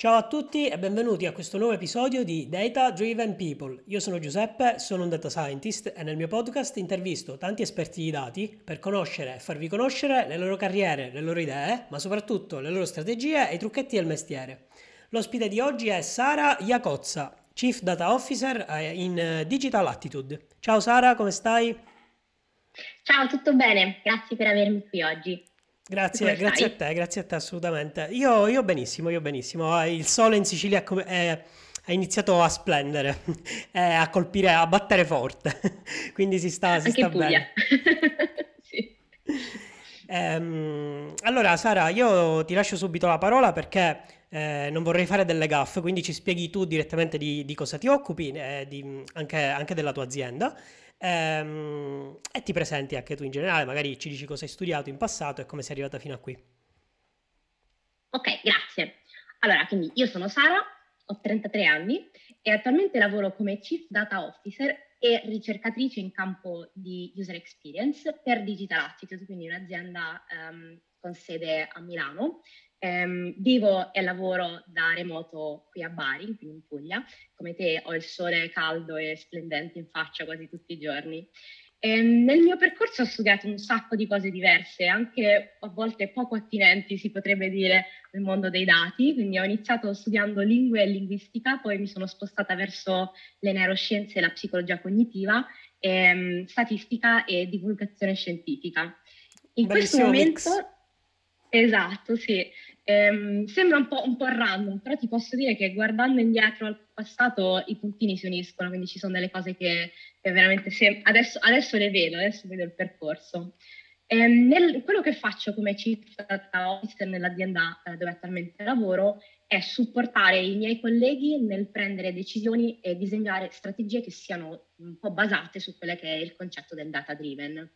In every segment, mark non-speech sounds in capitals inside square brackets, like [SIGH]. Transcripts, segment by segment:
Ciao a tutti e benvenuti a questo nuovo episodio di Data Driven People. Io sono Giuseppe, sono un data scientist e nel mio podcast intervisto tanti esperti di dati per conoscere e farvi conoscere le loro carriere, le loro idee, ma soprattutto le loro strategie e i trucchetti del mestiere. L'ospite di oggi è Sara Iacozza, Chief Data Officer eh, in eh, Digital Attitude. Ciao Sara, come stai? Ciao, tutto bene? Grazie per avermi qui oggi. Grazie, grazie a te, grazie a te assolutamente. Io, io benissimo, io benissimo. Ah, il sole in Sicilia è, è, è iniziato a splendere, [LAUGHS] a colpire, a battere forte, [LAUGHS] quindi si sta, si sta bene. [LAUGHS] sì. Ehm, allora Sara, io ti lascio subito la parola perché eh, non vorrei fare delle gaffe, quindi ci spieghi tu direttamente di, di cosa ti occupi, eh, di, anche, anche della tua azienda ehm, e ti presenti anche tu in generale, magari ci dici cosa hai studiato in passato e come sei arrivata fino a qui. Ok, grazie. Allora, quindi io sono Sara, ho 33 anni e attualmente lavoro come Chief Data Officer e ricercatrice in campo di user experience per Digital Attitude, quindi un'azienda um, con sede a Milano Um, vivo e lavoro da remoto qui a Bari, qui in Puglia. Come te ho il sole caldo e splendente in faccia quasi tutti i giorni. E nel mio percorso ho studiato un sacco di cose diverse, anche a volte poco attinenti, si potrebbe dire, nel mondo dei dati. Quindi ho iniziato studiando lingue e linguistica, poi mi sono spostata verso le neuroscienze e la psicologia cognitiva, ehm, statistica e divulgazione scientifica. In Bellissimo questo momento... Mix. Esatto, sì. Ehm, sembra un po', un po' random, però ti posso dire che guardando indietro al passato i puntini si uniscono, quindi ci sono delle cose che, che veramente sem- adesso, adesso, le vedo, adesso vedo il percorso. Ehm, nel, quello che faccio come chief data officer nell'azienda eh, dove attualmente lavoro è supportare i miei colleghi nel prendere decisioni e disegnare strategie che siano un po' basate su quello che è il concetto del data driven.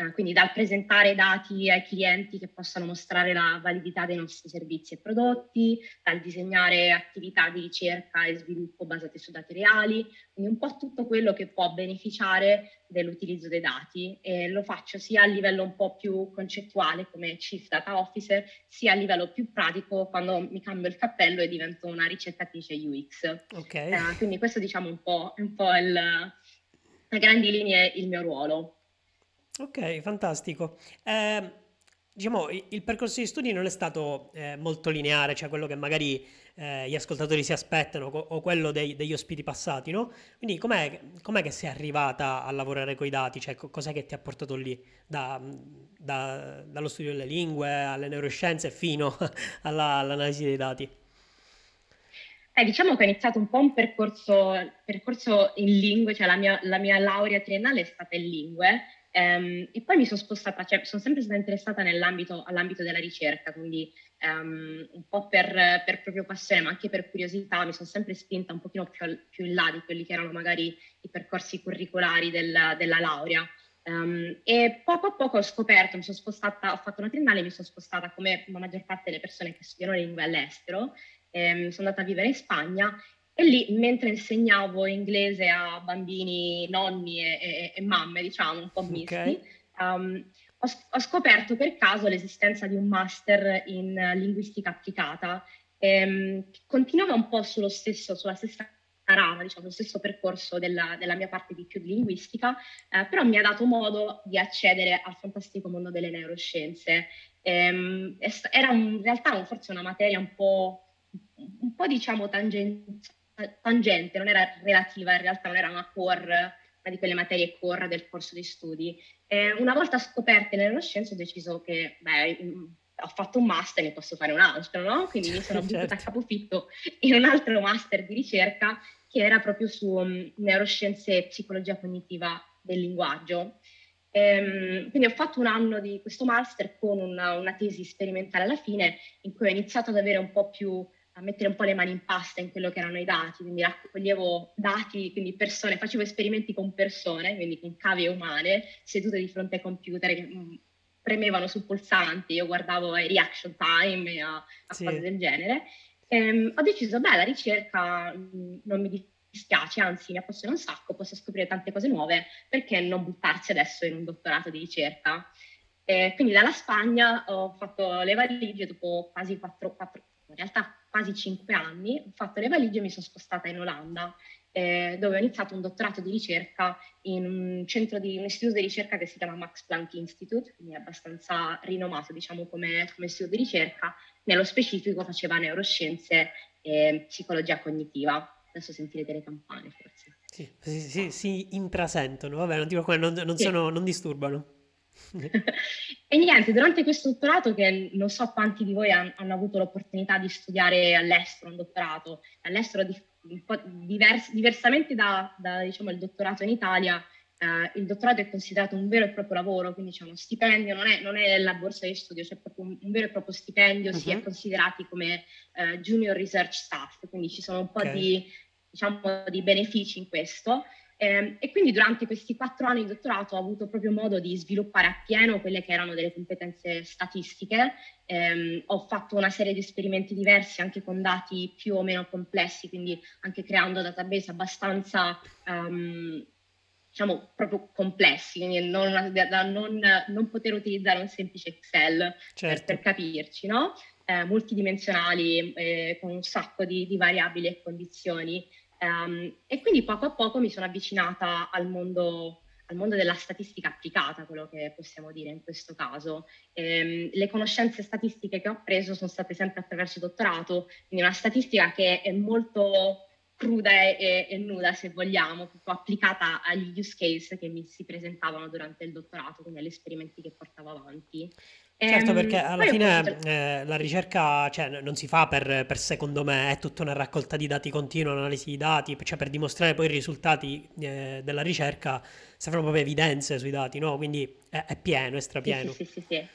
Eh, quindi dal presentare dati ai clienti che possano mostrare la validità dei nostri servizi e prodotti, dal disegnare attività di ricerca e sviluppo basate su dati reali, quindi un po' tutto quello che può beneficiare dell'utilizzo dei dati e lo faccio sia a livello un po' più concettuale come Chief Data Officer, sia a livello più pratico quando mi cambio il cappello e divento una ricercatrice UX. Okay. Eh, quindi questo diciamo un po', un po il, a grandi linee il mio ruolo. Ok, fantastico. Eh, diciamo, il percorso di studi non è stato eh, molto lineare, cioè quello che magari eh, gli ascoltatori si aspettano o quello dei, degli ospiti passati, no? Quindi com'è, com'è, che sei arrivata a lavorare con i dati? Cioè, cos'è che ti ha portato lì? Da, da, dallo studio delle lingue alle neuroscienze fino [LAUGHS] alla, all'analisi dei dati? Eh, diciamo che ho iniziato un po' un percorso, percorso in lingue, cioè la mia, la mia laurea triennale è stata in lingue, Um, e poi mi sono spostata, cioè sono sempre stata interessata all'ambito della ricerca, quindi um, un po' per, per, proprio passione, ma anche per curiosità, mi sono sempre spinta un pochino più, più in là di quelli che erano magari i percorsi curricolari della, della laurea. Um, e poco a poco ho scoperto, mi sono spostata, ho fatto una triennale, mi sono spostata come la maggior parte delle persone che studiano lingue all'estero, ehm, sono andata a vivere in Spagna e lì, mentre insegnavo inglese a bambini, nonni e, e, e mamme, diciamo, un po' misti, okay. um, ho, ho, scoperto per caso l'esistenza di un master in linguistica applicata. Ehm, continuava un po' sullo stesso, sulla stessa rama, diciamo, lo stesso percorso della, della, mia parte di più di linguistica, eh, però mi ha dato modo di accedere al fantastico mondo delle neuroscienze. Ehm, era un, in realtà forse una materia un po', un po' diciamo tangente tangente, non era relativa, in realtà non era una core, una di quelle materie core del corso di studi. E una volta scoperte le neuroscienze ho deciso che, beh, ho fatto un master, ne posso fare un altro, no? Quindi mi sono [LAUGHS] buttata certo. a capofitto in un altro master di ricerca che era proprio su um, neuroscienze e psicologia cognitiva del linguaggio. Ehm, quindi ho fatto un anno di questo master con una, una, tesi sperimentale alla fine, in cui ho iniziato ad avere un po' più a mettere un po' le mani in pasta in quello che erano i dati, quindi raccoglievo dati, quindi persone, facevo esperimenti con persone, quindi con cavie umane, sedute di fronte ai computer che mh, mm, premevano su pulsanti, io guardavo i reaction time e a, a sì. cose del genere. E, ehm, ho deciso, beh, la ricerca mh, mm, non mi dispiace, anzi mi appassiona un sacco, posso scoprire tante cose nuove, perché non buttarsi adesso in un dottorato di ricerca? E quindi dalla Spagna ho fatto le valigie dopo quasi quattro, quattro in realtà quasi cinque anni, ho fatto le valigie e mi sono spostata in Olanda, eh, dove ho iniziato un dottorato di ricerca in un centro di un istituto di ricerca che si chiama Max Planck Institute, quindi è abbastanza rinomato diciamo come, come istituto di ricerca, nello specifico faceva neuroscienze e psicologia cognitiva. Adesso sentirete le campane forse. Sì, si, si, si intrasentono, vabbè, non, dico, non, non, sì. sono, non disturbano. [LAUGHS] e niente, durante questo dottorato, che non so quanti di voi hanno, hanno avuto l'opportunità di studiare all'estero un dottorato, all'estero di, un po' divers, diversamente da, da diciamo, il dottorato in Italia, eh, il dottorato è considerato un vero e proprio lavoro, quindi c'è uno stipendio, non è, non è la borsa di studio, c'è proprio un, un vero e proprio stipendio, uh-huh. si è mhm. considerati come eh, junior research staff, quindi ci sono un po' okay. di, diciamo, di benefici in questo. Eh, e quindi durante questi quattro anni di dottorato ho avuto proprio modo di sviluppare appieno quelle che erano delle competenze statistiche. Eh, ho fatto una serie di esperimenti diversi anche con dati più o meno complessi, quindi anche creando database abbastanza um, diciamo proprio complessi, quindi non, da non, non, poter utilizzare un semplice Excel certo. per, per, capirci, no? eh, multidimensionali eh, con un sacco di, di variabili e condizioni. Um, e quindi poco a poco mi sono avvicinata al mondo, al mondo della statistica applicata, quello che possiamo dire in questo caso. Um, le conoscenze statistiche che ho preso sono state sempre attraverso il dottorato, quindi una statistica che è molto cruda e, e, nuda, se vogliamo, proprio applicata agli use case che mi si presentavano durante il dottorato, quindi agli esperimenti che portavo avanti. Certo, perché alla fine posso... eh, la ricerca cioè, non si fa per, per, secondo me, è tutta una raccolta di dati continua, un'analisi di dati, cioè per dimostrare poi i risultati eh, della ricerca servono proprio evidenze sui dati, no? Quindi è, è pieno, è strapieno. Sì, sì, sì, sì.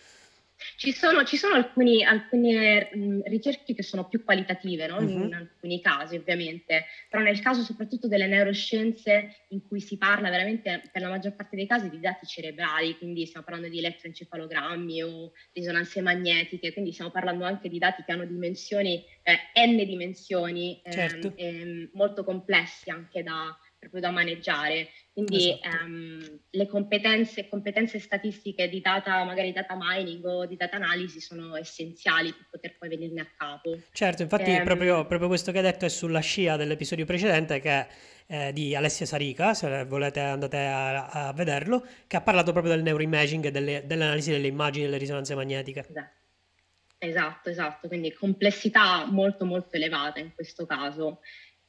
Ci sono, ci sono alcuni, alcune mh, ricerche che sono più qualitative, no? uh-huh. in mhm. alcuni casi ovviamente, però nel caso soprattutto delle neuroscienze in cui si parla veramente per la maggior parte dei casi di dati cerebrali, quindi stiamo parlando di elettroencefalogrammi o risonanze magnetiche, quindi stiamo parlando anche di dati che hanno dimensioni, eh, n dimensioni, ehm, certo. ehm, molto complessi anche da, proprio da maneggiare. Quindi esatto. um, le competenze, competenze, statistiche di data, magari data mining o di data analisi sono essenziali per poter poi venirne a capo. Certo, infatti um, proprio, proprio, questo che hai detto è sulla scia dell'episodio precedente che eh, di Alessia Sarica, se volete andate a, a vederlo, che ha parlato proprio del neuroimaging e delle, dell'analisi delle immagini delle risonanze magnetiche. Esatto. Esatto, esatto, quindi complessità molto molto elevata in questo caso.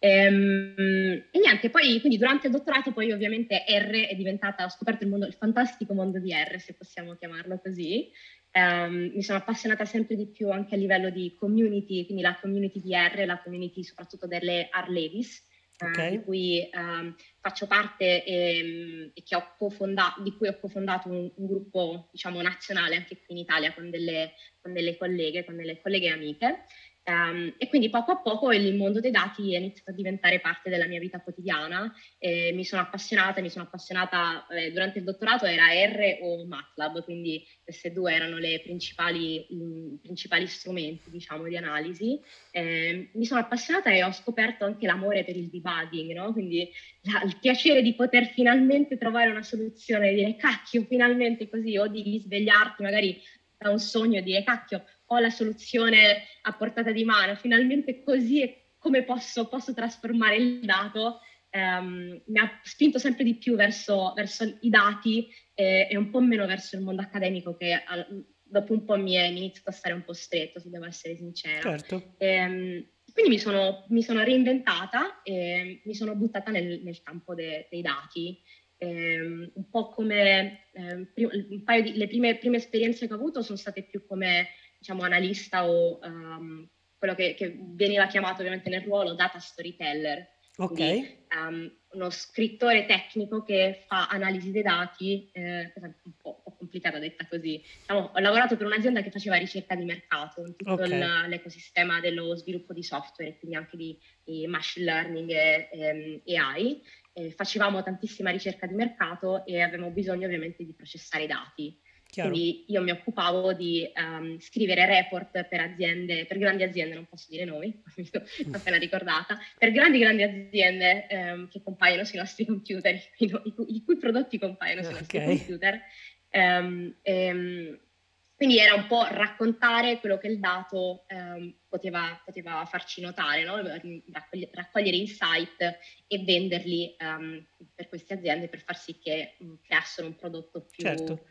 Ehm, e, niente, poi quindi durante il dottorato poi ovviamente R è diventata, ho scoperto il, mondo, il fantastico mondo di R, se possiamo chiamarlo così. Um, mi sono appassionata sempre di più anche a livello di community, quindi la community di R, la community soprattutto delle R Ladies, eh, okay. uh, di cui um, faccio parte e, e di cui ho cofondato un, un, gruppo diciamo nazionale anche qui in Italia con delle, con delle colleghe, con delle colleghe amiche. Um, e quindi poco a poco il mondo dei dati è iniziato a diventare parte della mia vita quotidiana. E mi sono appassionata, mi sono appassionata eh, durante il dottorato era R o MATLAB, quindi queste due erano i principali, principali, strumenti diciamo, di analisi. Eh, mi sono appassionata e ho scoperto anche l'amore per il debugging, no? quindi la, il piacere di poter finalmente trovare una soluzione, e dire cacchio, finalmente così, o di svegliarti magari da un sogno e dire cacchio, ho la soluzione a portata di mano, finalmente così è come posso, posso trasformare il dato, ehm, mi ha spinto sempre di più verso, verso i dati eh, e un po' meno verso il mondo accademico che al, dopo un po' mi è, iniziato a stare un po' stretto, se devo essere sincera. Certo. Ehm, quindi mi sono, mi sono, reinventata e mi sono buttata nel, nel campo de, dei dati. Ehm, un po' come eh, un paio di, le prime, prime esperienze che ho avuto sono state più come diciamo, analista o um, quello che, che, veniva chiamato ovviamente nel ruolo data storyteller. Ok. Quindi, um, uno scrittore tecnico che fa analisi dei dati, eh, un, po', po' complicata detta così. Diciamo, ho lavorato per un'azienda che faceva ricerca di mercato in tutto okay. l'ecosistema dello sviluppo di software, quindi anche di, di machine learning e, e ehm, AI. Eh, facevamo tantissima ricerca di mercato e avevamo bisogno ovviamente di processare i dati. Chiaro. Quindi io mi occupavo di um, scrivere report per aziende, per grandi aziende, non posso dire nomi, [LAUGHS] mi sono appena ricordata, per grandi grandi aziende um, che compaiono sui nostri computer, [LAUGHS] i, cui, i cui prodotti compaiono sui nostri okay. computer. Um, e, quindi era un po' raccontare quello che il dato ehm, poteva, poteva, farci notare, no? raccogliere, raccogliere, insight e venderli um, per queste aziende per far sì che creassero un prodotto più certo.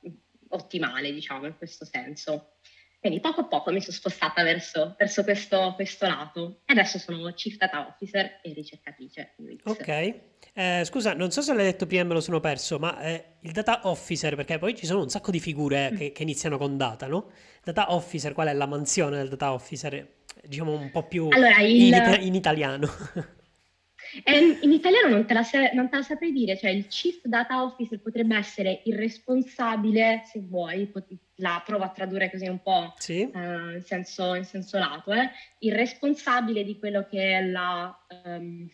Uh, ottimale, diciamo, in questo senso. Quindi poco a poco mi sono spostata verso, verso questo, questo, lato e adesso sono Chief Data Officer e ricercatrice. Ok, eh, scusa, non so se l'hai detto prima e me lo sono perso, ma eh, il Data Officer, perché poi ci sono un sacco di figure mm. che, che, iniziano con data, no? Data Officer, qual è la mansione del Data Officer? Diciamo un po' più allora, il... in, in italiano. [LAUGHS] Eh, in italiano non te, la, non te, la saprei dire, cioè il Chief Data Officer potrebbe essere il responsabile, se vuoi, la provo a tradurre così un po' sì. uh, in, senso, in, senso, lato, eh? il responsabile di quello che è la um,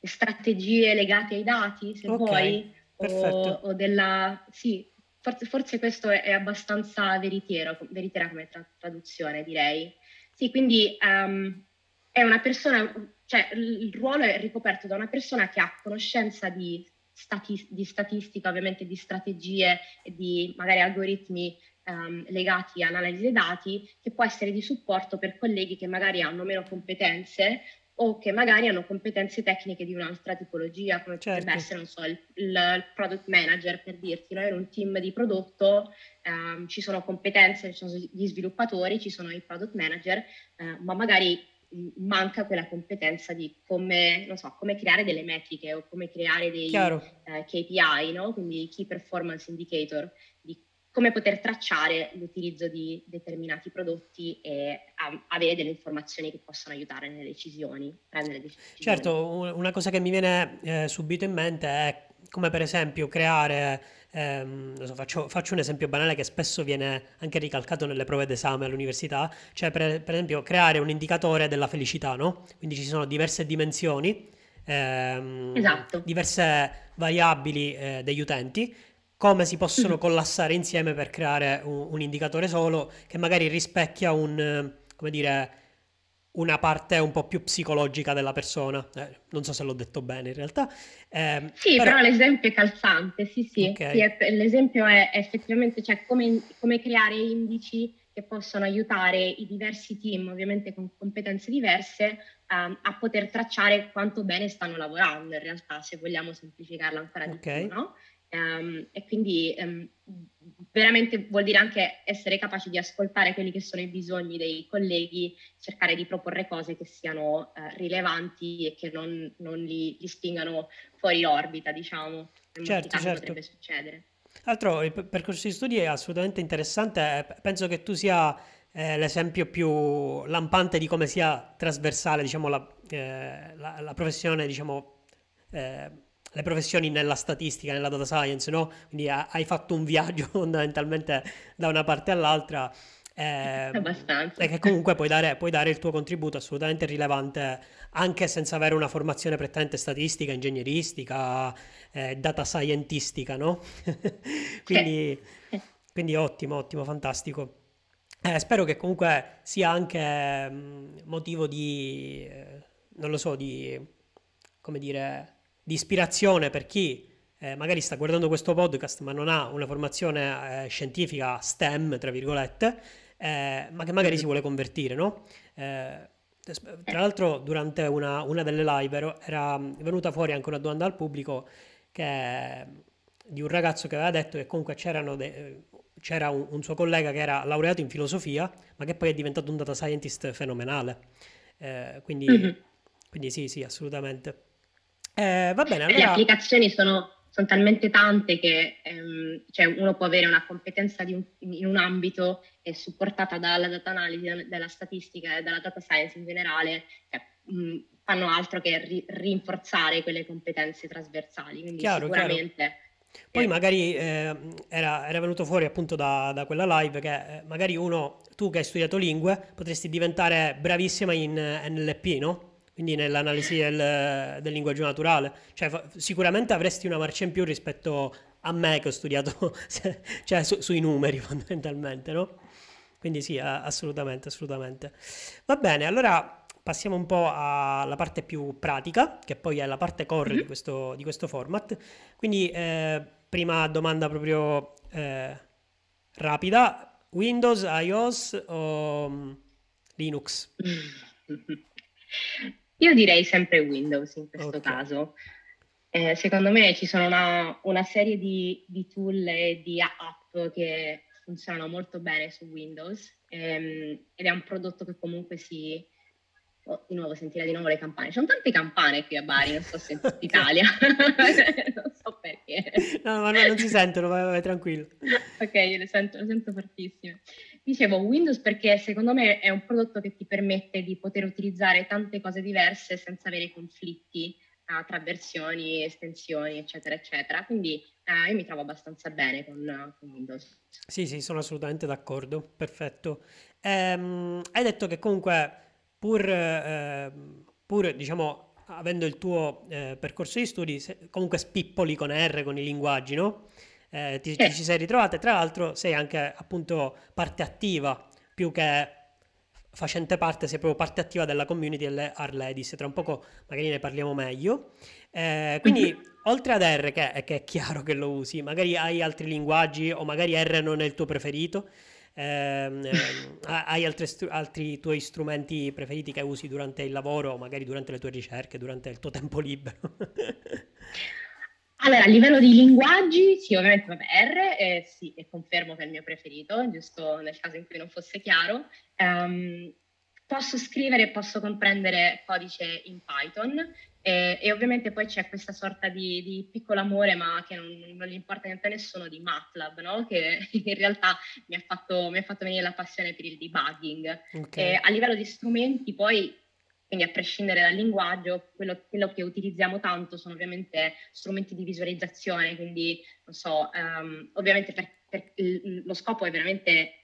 strategie legate ai dati, se okay. vuoi, o, o, della... Sì, forse, forse, questo è abbastanza veritiero, veritiera come tra- traduzione, direi. Sì, quindi um, è una persona cioè il ruolo è ricoperto da una persona che ha conoscenza di, stati- di statistica, ovviamente di strategie e di magari algoritmi um, legati all'analisi dei dati, che può essere di supporto per colleghi che magari hanno meno competenze o che magari hanno competenze tecniche di un'altra tipologia, come certo. potrebbe essere, non so, il, il, product manager, per dirti, no? in un team di prodotto um, ci sono competenze, ci sono gli sviluppatori, ci sono i product manager, uh, ma magari manca quella competenza di come, so, come, creare delle metriche o come creare dei eh, KPI, no? quindi Key Performance Indicator, di come poter tracciare l'utilizzo di determinati prodotti e a, avere delle informazioni che possono aiutare nelle decisioni, prendere decisioni. Certo, una cosa che mi viene eh, subito in mente è come per esempio creare ehm, so, faccio, faccio, un esempio banale che spesso viene anche ricalcato nelle prove d'esame all'università, cioè per, per esempio creare un indicatore della felicità, no? Quindi ci sono diverse dimensioni, ehm, esatto. diverse variabili eh, degli utenti, come si possono collassare insieme per creare un, un indicatore solo che magari rispecchia un, come dire, una parte un po' più psicologica della persona. Eh, non so se l'ho detto bene in realtà. Eh, sì, però... però... l'esempio è calzante, sì, sì. Okay. sì è, l'esempio è effettivamente cioè, come, come, creare indici che possono aiutare i diversi team, ovviamente con competenze diverse, um, a poter tracciare quanto bene stanno lavorando in realtà, se vogliamo semplificarla ancora di okay. più, no? Um, e quindi um, veramente vuol dire anche essere capaci di ascoltare quelli che sono i bisogni dei colleghi, cercare di proporre cose che siano uh, rilevanti e che non, non li, li, spingano fuori orbita, diciamo. In certo, certo. potrebbe succedere. Altro, il percorso di studi è assolutamente interessante, penso che tu sia eh, l'esempio più lampante di come sia trasversale, diciamo, la, eh, la, la professione, diciamo, eh, le professioni nella statistica, nella data science, no? Quindi hai fatto un viaggio [LAUGHS] fondamentalmente da una parte all'altra. Eh, Abbastanza. E che comunque puoi dare, puoi dare, il tuo contributo assolutamente rilevante anche senza avere una formazione prettamente statistica, ingegneristica, eh, data scientistica, no? [LAUGHS] quindi, quindi, ottimo, ottimo, fantastico. Eh, spero che comunque sia anche mm, motivo di, eh, non lo so, di, come dire, di ispirazione per chi eh, magari sta guardando questo podcast ma non ha una formazione eh, scientifica STEM, tra virgolette, eh, ma che magari si vuole convertire, no? Eh, tra l'altro durante una, una, delle live era venuta fuori anche una domanda al pubblico che, di un ragazzo che aveva detto che comunque de, c'era un, un, suo collega che era laureato in filosofia, ma che poi è diventato un data scientist fenomenale. Eh, quindi, mm-hmm. quindi sì, sì, assolutamente. Eh, va bene, allora... Le applicazioni sono, sono talmente tante che ehm, cioè uno può avere una competenza un, in un ambito e supportata dalla data analisi, dalla statistica e dalla data science in generale, cioè, mh, fanno altro che ri- rinforzare quelle competenze trasversali. Quindi chiaro, sicuramente... Chiaro. Poi magari eh, era, era, venuto fuori appunto da, da quella live che eh, magari uno, tu che hai studiato lingue, potresti diventare bravissima in NLP, no? Quindi nell'analisi del, del linguaggio naturale. Cioè, fa, sicuramente avresti una marcia in più rispetto a me che ho studiato [LAUGHS] cioè, su, sui numeri [LAUGHS] fondamentalmente, no? Quindi sì, assolutamente, assolutamente. Va bene, allora passiamo un po' alla parte più pratica, che poi è la parte core mm-hmm. di, questo, di, questo, format. Quindi, eh, prima domanda proprio... Eh, rapida, Windows, iOS o mm, Linux? [LAUGHS] Io direi sempre Windows in questo okay. caso. Eh, secondo me ci sono una, una serie di, di, tool e di app che funzionano molto bene su Windows ehm, ed è un prodotto che comunque si... Oh, di nuovo sentire di nuovo le campane. Ci sono tante campane qui a Bari, non so se in tutta [LAUGHS] Italia. [LAUGHS] non so perché. No, ma no, non si sentono, vai, vai tranquillo. ok, io le sento, le sento fortissime. Dicevo Windows perché secondo me è un prodotto che ti permette di poter utilizzare tante cose diverse senza avere conflitti uh, tra versioni, estensioni, eccetera, eccetera. Quindi uh, io mi trovo abbastanza bene con, con, Windows. Sì, sì, sono assolutamente d'accordo, perfetto. Ehm, hai detto che comunque pur, eh, pur diciamo, avendo il tuo eh, percorso di studi, comunque spippoli con R, con i linguaggi, no? Eh, ti, ti, ci sei ritrovata e tra l'altro sei anche appunto parte attiva più che facente parte, sei proprio parte attiva della community delle R Ladies, tra un poco magari ne parliamo meglio. Eh, quindi mm-hmm. oltre ad R, che, che, è chiaro che lo usi, magari hai altri linguaggi o magari R non è il tuo preferito, ehm, ehm, hai stru- altri tuoi strumenti preferiti che usi durante il lavoro, magari durante le tue ricerche, durante il tuo tempo libero? Allora, a livello di linguaggi, sì, ovviamente vabbè, R, eh, sì, e confermo che è il mio preferito, giusto nel caso in cui non fosse chiaro. Um, posso scrivere e posso comprendere codice in Python eh, e ovviamente poi c'è questa sorta di, di piccolo amore, ma che non, non, gli importa niente a nessuno, di MATLAB, no? che [LAUGHS] in realtà mi ha, fatto, mi ha fatto venire la passione per il debugging. Okay. a livello di strumenti poi quindi a prescindere dal linguaggio, quello, quello, che utilizziamo tanto sono ovviamente strumenti di visualizzazione, quindi non so, um, ovviamente per, per lo scopo è veramente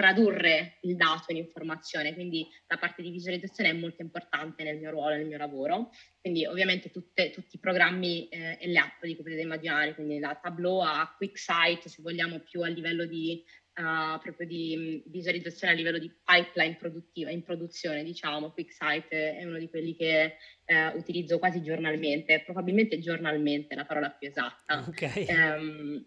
tradurre il dato in informazione, quindi la parte di visualizzazione è molto importante nel mio ruolo, nel mio lavoro, quindi ovviamente tutte, tutti i programmi eh, e le app di cui potete immaginare, quindi da Tableau a QuickSight, se vogliamo più a livello di uh, proprio di visualizzazione a livello di pipeline produttiva, in produzione, diciamo, QuickSight è uno di quelli che uh, utilizzo quasi giornalmente, probabilmente giornalmente la parola più esatta. Okay. Um,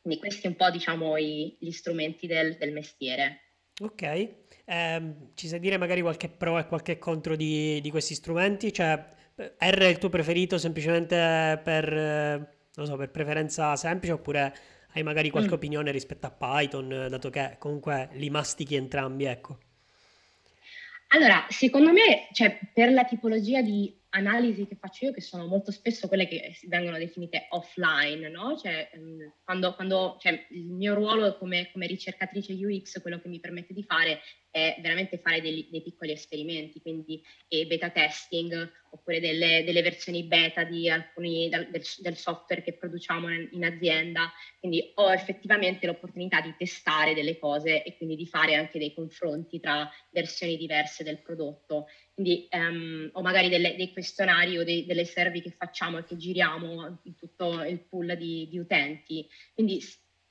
quindi questi un po' diciamo i, gli strumenti del, del mestiere. Ok, eh, ci sai dire magari qualche pro e qualche contro di, di, questi strumenti? Cioè R è il tuo preferito semplicemente per, non so, per preferenza semplice oppure hai magari qualche mm. opinione rispetto a Python, dato che comunque li mastichi entrambi, ecco. Allora, secondo me, cioè, per la tipologia di analisi che faccio io, che sono molto spesso quelle che vengono definite offline, no? Cioè, ehm, quando, quando cioè, il mio ruolo come, come, ricercatrice UX, quello che mi permette di fare è veramente fare dei, dei piccoli esperimenti, quindi beta testing oppure delle, delle versioni beta di alcuni del, del, software che produciamo in azienda, quindi ho effettivamente l'opportunità di testare delle cose e quindi di fare anche dei confronti tra versioni diverse del prodotto quindi, um, o magari delle, dei questionari o dei, delle survey che facciamo e che giriamo in tutto il pool di, di utenti. Quindi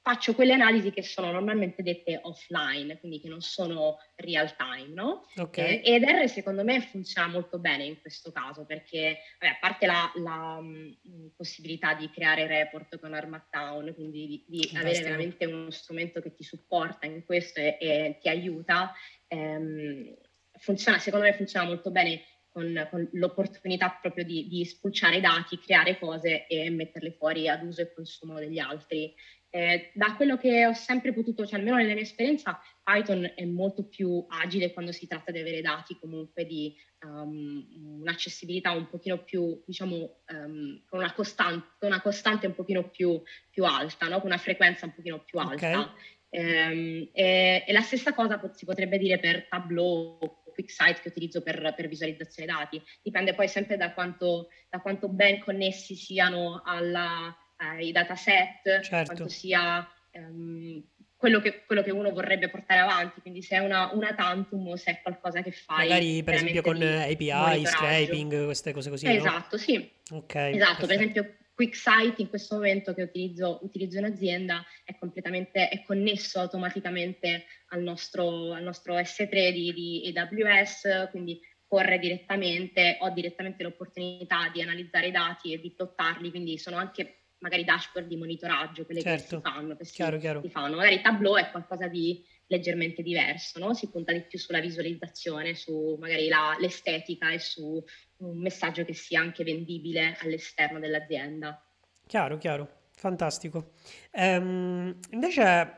faccio quelle analisi che sono normalmente dette offline, quindi che non sono real time, no? Okay. Eh, ed R secondo me funziona molto bene in questo caso perché, vabbè, a parte la, la mh, mm, possibilità di creare report con Armatown, quindi di, di avere veramente uno strumento che ti supporta in questo e, e ti aiuta, ehm, funziona, secondo me funziona molto bene con, con l'opportunità proprio di, di, spulciare i dati, creare cose e metterle fuori ad uso e consumo degli altri. Eh, da quello che ho sempre potuto, cioè almeno nella mia esperienza, Python è molto più agile quando si tratta di avere dati comunque di um, un'accessibilità un pochino più, diciamo, um, con una costante, una costante un pochino più, più alta, no? con una frequenza un pochino più alta. Okay. Um, e, e, la stessa cosa si potrebbe dire per Tableau QuickSight che utilizzo per, per visualizzazione dati. Dipende poi sempre da quanto, da quanto ben connessi siano alla, ai dataset, certo. quanto sia um, quello, che, quello, che, uno vorrebbe portare avanti. Quindi se è una, una tantum o se è qualcosa che fai. Magari per esempio con API, scraping, queste cose così. Esatto, no? sì. Okay, esatto, perfetto. per esempio QuickSight in questo momento che utilizzo, utilizzo in azienda è completamente è connesso automaticamente al nostro, al nostro S3 di, di AWS, quindi corre direttamente, ho direttamente l'opportunità di analizzare i dati e di plottarli, quindi sono anche magari dashboard di monitoraggio, quelle certo. che si fanno, che si, chiaro, chiaro. si fanno. Magari Tableau è qualcosa di leggermente diverso, no? si punta di più sulla visualizzazione, su magari la, l'estetica e su un messaggio che sia anche vendibile all'esterno dell'azienda. Chiaro, chiaro, fantastico. Ehm, invece,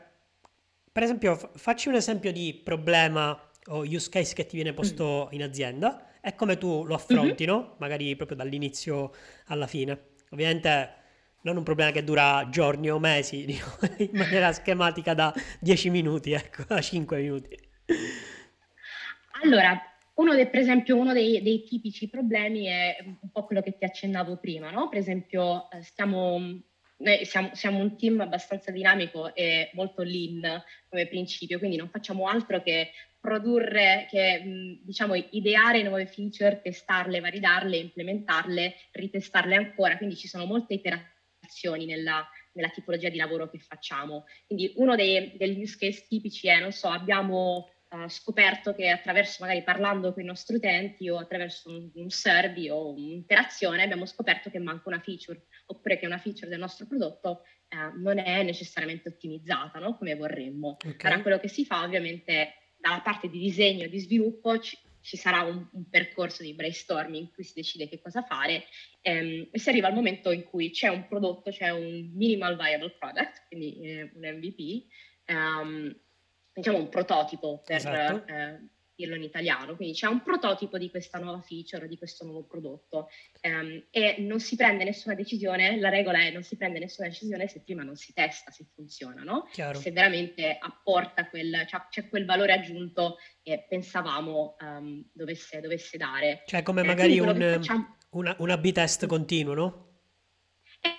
per esempio, facci un esempio di problema o use case che ti viene posto mm. in azienda e come tu lo affronti, mm-hmm. no? Magari proprio dall'inizio alla fine. Ovviamente non un problema che dura giorni o mesi, [LAUGHS] in maniera schematica da 10 minuti, ecco, da 5 minuti. Allora, uno dei, per esempio, uno dei, dei, tipici problemi è un po' quello che ti accennavo prima, no? Per esempio, eh, stiamo, noi siamo, siamo, un team abbastanza dinamico e molto lean come principio, quindi non facciamo altro che produrre, che diciamo ideare nuove feature, testarle, validarle, implementarle, ritestarle ancora, quindi ci sono molte iterazioni nella, nella tipologia di lavoro che facciamo. Quindi uno dei, degli use case tipici è, non so, abbiamo uh, scoperto che attraverso magari parlando con i nostri utenti o attraverso un, un survey o un'interazione abbiamo scoperto che manca una feature oppure che una feature del nostro prodotto uh, non è necessariamente ottimizzata no? come vorremmo. Okay. Allora quello che si fa ovviamente dalla parte di disegno e di sviluppo ci, sarà un, un, percorso di brainstorming in cui si decide che cosa fare ehm, e si arriva al momento in cui c'è un prodotto, c'è un minimal viable product, quindi eh, un MVP, um, diciamo un prototipo per esatto. eh, dirlo in italiano, quindi c'è un prototipo di questa nuova feature, di questo nuovo prodotto um, e non si prende nessuna decisione, la regola è non si prende nessuna decisione se prima non si testa se funziona, no? Se veramente apporta quel, cioè, c'è quel valore aggiunto che pensavamo um, dovesse, dovesse, dare. Cioè come eh, magari un, facciamo... una, una B-test continuo, no?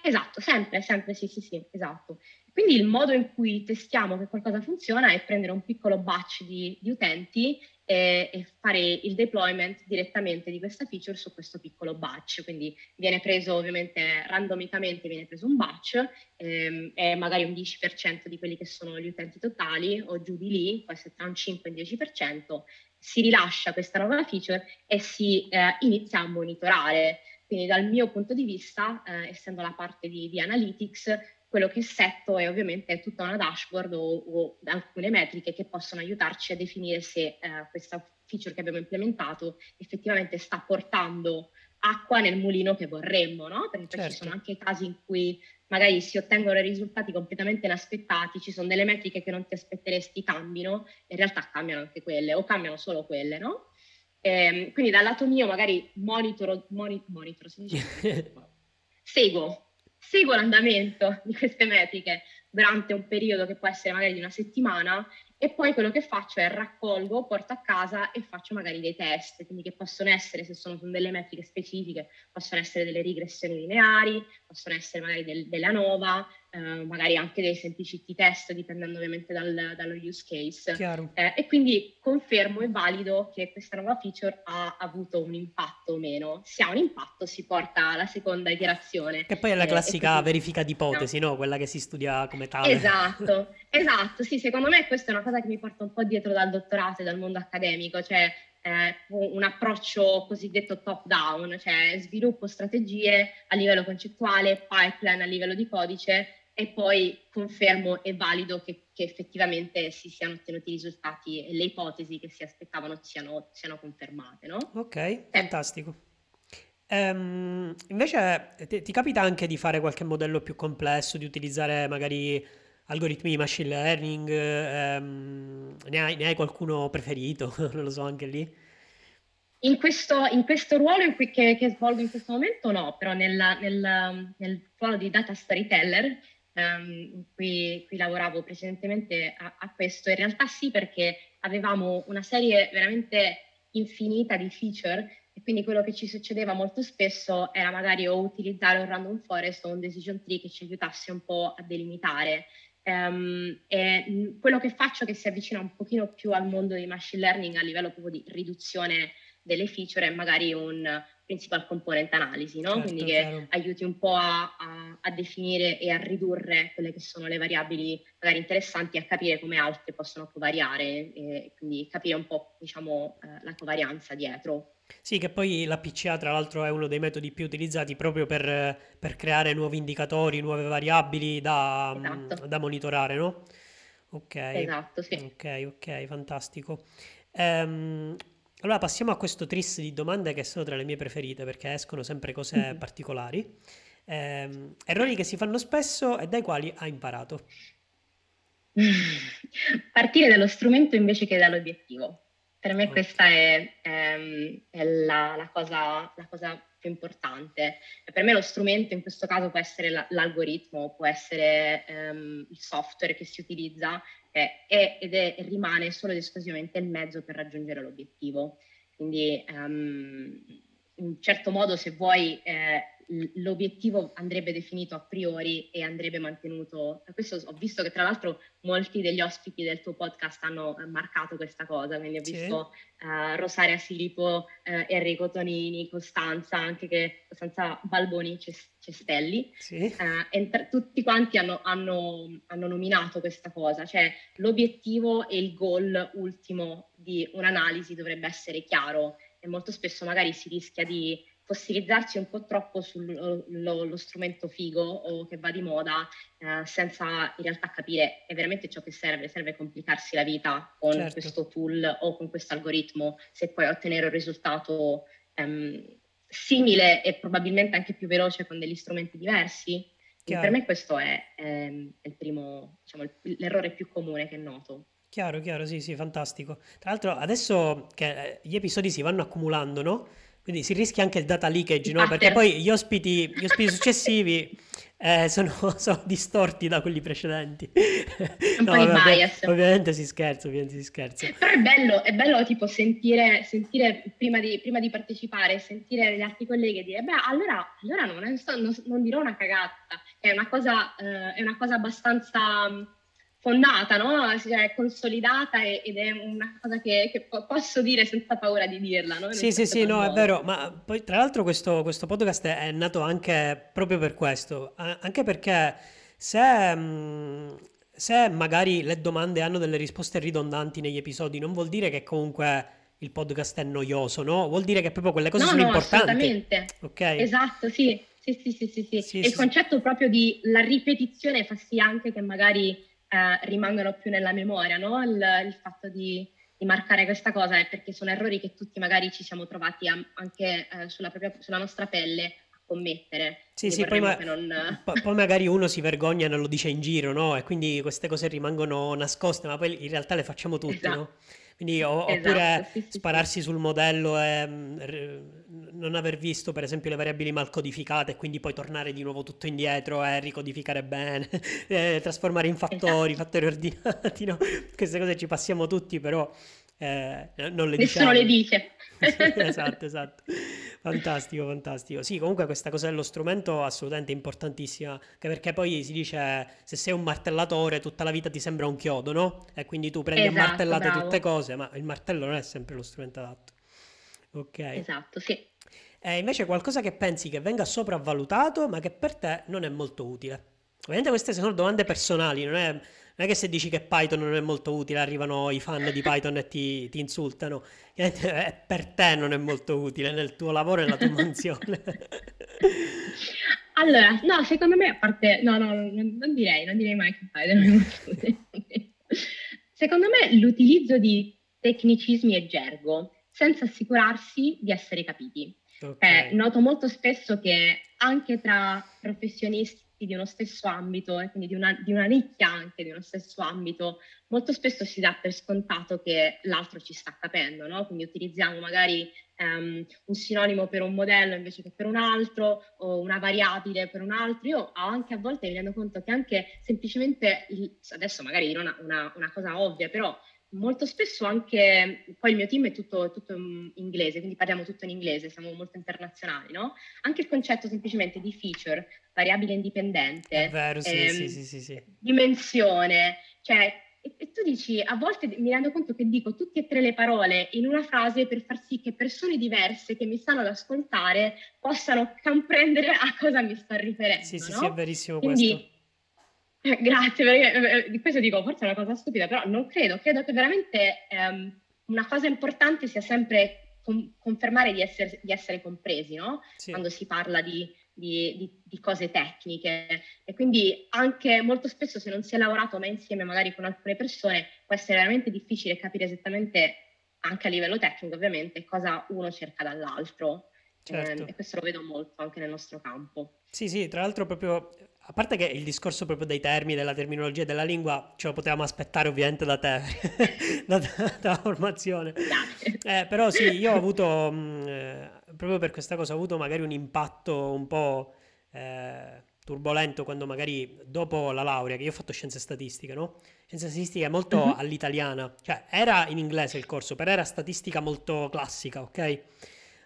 Esatto, sempre, sempre, sì, sì, sì, esatto. Quindi il modo in cui testiamo che qualcosa funziona è prendere un piccolo batch di, di utenti e, fare il deployment direttamente di questa feature su questo piccolo batch. Quindi viene preso ovviamente randomicamente, viene preso un batch, ehm, è magari un 10% di quelli che sono gli utenti totali o giù di lì, può essere tra un 5 e un 10%, si rilascia questa nuova feature e si eh, inizia a monitorare. Quindi dal mio punto di vista, eh, essendo la parte di, di analytics, quello che setto è ovviamente tutta una dashboard o, o alcune metriche che possono aiutarci a definire se eh, questa feature che abbiamo implementato effettivamente sta portando acqua nel mulino che vorremmo, no? Perché certo. ci sono anche casi in cui magari si ottengono risultati completamente inaspettati, ci sono delle metriche che non ti aspetteresti cambino, in realtà cambiano anche quelle o cambiano solo quelle, no? E, ehm, quindi dal lato mio magari monitoro, moni, monitoro, si dice, [LAUGHS] seguo seguo l'andamento di queste metriche durante un periodo che può essere magari di una settimana e poi quello che faccio è raccolgo, porto a casa e faccio magari dei test, quindi che possono essere, se sono delle metriche specifiche, possono essere delle regressioni lineari, possono essere magari del, della nova, eh, magari anche dei semplici test, dipendendo ovviamente dal, dallo use case. Eh, e quindi confermo e valido che questa nuova feature ha avuto un impatto o meno. Se ha un impatto si porta alla seconda iterazione. Che poi è la eh, classica quindi, verifica di ipotesi, no. no? Quella che si studia come tale. Esatto, [LAUGHS] esatto, sì, secondo me questa è una cosa cosa che mi porta un po' dietro dal dottorato e dal mondo accademico, cioè eh, un approccio cosiddetto top down, cioè sviluppo strategie a livello concettuale, pipeline a livello di codice e poi confermo e valido che, che effettivamente si siano ottenuti i risultati e le ipotesi che si aspettavano siano, siano confermate. No? Ok, eh. fantastico. Um, invece ti, ti capita anche di fare qualche modello più complesso, di utilizzare magari algoritmi di machine learning, ehm, ne, hai, ne, hai, qualcuno preferito? [LAUGHS] non lo so, anche lì. In questo, in questo ruolo in cui, che, che, svolgo in questo momento no, però nella, nel, nel, ruolo di data storyteller ehm, in cui, cui, lavoravo precedentemente a, a questo, in realtà sì perché avevamo una serie veramente infinita di feature e quindi quello che ci succedeva molto spesso era magari o utilizzare un random forest o un decision tree che ci aiutasse un po' a delimitare. Um, e quello che faccio che si avvicina un pochino più al mondo di machine learning a livello proprio di riduzione delle feature è magari un principal component analisi, no? Certo, quindi che chiaro. aiuti un po' a, a- a definire e a ridurre quelle che sono le variabili magari interessanti e a capire come altre possono covariare e quindi capire un po' diciamo eh, la covarianza dietro. Sì, che poi la PCA tra l'altro è uno dei metodi più utilizzati proprio per, per creare nuovi indicatori, nuove variabili da, Esatto, da monitorare, no? Ok, esatto, sì. ok, ok, fantastico. Ehm, allora passiamo a questo tris di domande che sono tra le mie preferite perché escono sempre cose Mhm. particolari. Ehm, errori che si fanno spesso e dai quali hai imparato. [LAUGHS] Partire dallo strumento invece che dall'obiettivo. Per me Ok, questa è, ehm, è la, la cosa, la cosa più importante. Per me lo strumento in questo caso può essere la- l'algoritmo, può essere ehm, il software che si utilizza eh, è- ed è, rimane solo ed esclusivamente il mezzo per raggiungere l'obiettivo. Quindi ehm, in un certo modo, se vuoi, eh, l'obiettivo andrebbe definito a priori e andrebbe mantenuto. Questo ho visto che tra l'altro molti degli ospiti del tuo podcast hanno eh, marcato questa cosa, quindi ho sì, visto eh, Rosaria Silipo, eh, Enrico Tonini, Costanza, anche che Costanza Balboni Ces- Cestelli, sì, eh, entr- tutti quanti hanno, hanno- hanno nominato questa cosa, cioè l'obiettivo e il goal ultimo di un'analisi dovrebbe essere chiaro e molto spesso magari si rischia di fossilizzarsi un po' troppo sullo strumento figo o che va di moda eh, senza in realtà capire è veramente ciò che serve, serve complicarsi la vita con certo. questo tool o con questo algoritmo se puoi ottenere un risultato ehm, simile e probabilmente anche più veloce con degli strumenti diversi. Per me questo è, ehm, è il primo, diciamo, l'errore più comune che noto. Chiaro, chiaro, sì, sì, fantastico. Tra l'altro, adesso che eh, gli episodi si vanno accumulando, no? Quindi si rischia anche il data leakage, no? Perché pattern. poi gli ospiti, gli ospiti successivi eh, sono, [LAUGHS] sono distorti da quelli precedenti. [LAUGHS] Un No, po' di vabbè, ovviamente si scherza, ovviamente si scherza. Però è bello, è bello tipo sentire, sentire prima, di, prima di partecipare, sentire gli altri colleghi e dire, beh, allora, allora non, non- non dirò una cagata, è una cosa, eh, è una cosa abbastanza fondata, no? Cioè, è consolidata e- ed è una cosa che, che po- posso dire senza paura di dirla, no? Sì, sì, certo sì, no, è vero, ma poi tra l'altro questo, questo podcast è nato anche proprio per questo, anche perché se, mh, se magari le domande hanno delle risposte ridondanti negli episodi, non vuol dire che comunque il podcast è noioso, no? Vuol dire che proprio quelle cose No, sono no, importanti, assolutamente. ok? Esatto, sì. Sì, sì, sì, sì, sì. E sì, il sì. concetto proprio di la ripetizione fa sì anche che magari eh, rimangano più nella memoria, no? Il, il fatto di, di marcare questa cosa è perché sono errori che tutti magari ci siamo trovati a- anche eh, sulla, propria- sulla nostra pelle a commettere. Sì, sì, poi, ma- non... [LAUGHS] po- poi magari uno si vergogna e non lo dice in giro, no? E quindi queste cose rimangono nascoste, ma poi in realtà le facciamo tutti, Esatto, no? Quindi, o- esatto, oppure sì, sì, sì. spararsi sul modello e mm, r- non aver visto, per esempio, le variabili mal codificate e quindi poi tornare di nuovo tutto indietro e ricodificare bene, [LAUGHS] eh, trasformare in fattori, Esatto. fattori ordinati, [LAUGHS] no? Queste cose ci passiamo tutti, però eh, non le Nessuno le diciamo. dice. [LAUGHS] Esatto, esatto. Fantastico, fantastico. Sì, comunque questa cosa dello strumento è assolutamente importantissima, anche perché poi si dice se sei un martellatore tutta la vita ti sembra un chiodo, no? E quindi tu prendi a Esatto, martellate tutte bravo. cose, ma il martello non è sempre lo strumento adatto. Ok. Esatto, sì. E invece qualcosa che pensi che venga sopravvalutato, ma che per te non è molto utile. Ovviamente queste sono domande personali, non è, non è che se dici che Python non è molto utile arrivano i fan di Python e ti, ti insultano. Eh, Per te non è molto utile nel tuo lavoro e nella tua [LAUGHS] mansione. Allora, no, secondo me, a parte, no, no, non, direi, non direi mai che Python è molto utile. Secondo me l'utilizzo di tecnicismi e gergo senza assicurarsi di essere capiti. Ok, Eh, noto molto spesso che anche tra professionisti di uno stesso ambito, e quindi di una, di una nicchia anche di uno stesso ambito, molto spesso si dà per scontato che l'altro ci sta capendo, no? Quindi utilizziamo magari ehm, un sinonimo per un modello invece che per un altro, o una variabile per un altro. Io anche a volte mi rendo conto che anche semplicemente, adesso magari dirò una, una- una cosa ovvia, però molto spesso anche, poi il mio team è tutto, tutto in inglese, quindi parliamo tutto in inglese, siamo molto internazionali, no? Anche il concetto semplicemente di feature, variabile è indipendente, vero, sì, ehm, sì, sì, sì, sì. dimensione, cioè e, e, tu dici, a volte mi rendo conto che dico tutte e tre le parole in una frase per far sì che persone diverse che mi stanno ad ascoltare possano comprendere a cosa mi sto riferendo. Sì, sì, no? sì, è verissimo Quindi, questo. Grazie, perché eh, eh, di questo dico, forse è una cosa stupida, però non credo, credo che veramente ehm, una cosa importante sia sempre con- confermare di essere, di essere compresi, no? Sì. Quando si parla di, di, di, di, cose tecniche. E quindi anche molto spesso se non si è lavorato mai insieme magari con alcune persone, può essere veramente difficile capire esattamente, anche a livello tecnico ovviamente, cosa uno cerca dall'altro. Certo. Eh, e questo lo vedo molto anche nel nostro campo. Sì, sì, tra l'altro proprio a parte che il discorso proprio dei termini, della terminologia della lingua ce lo potevamo aspettare ovviamente da te, [LAUGHS] da, da, da formazione. Eh, però sì, io ho avuto, mh, mm, eh, proprio per questa cosa, ho avuto magari un impatto un po' eh, turbolento quando magari dopo la laurea, che io ho fatto scienze statistiche, no? Scienze statistiche molto uh-huh. all'italiana, cioè era in inglese il corso, però era statistica molto classica, ok?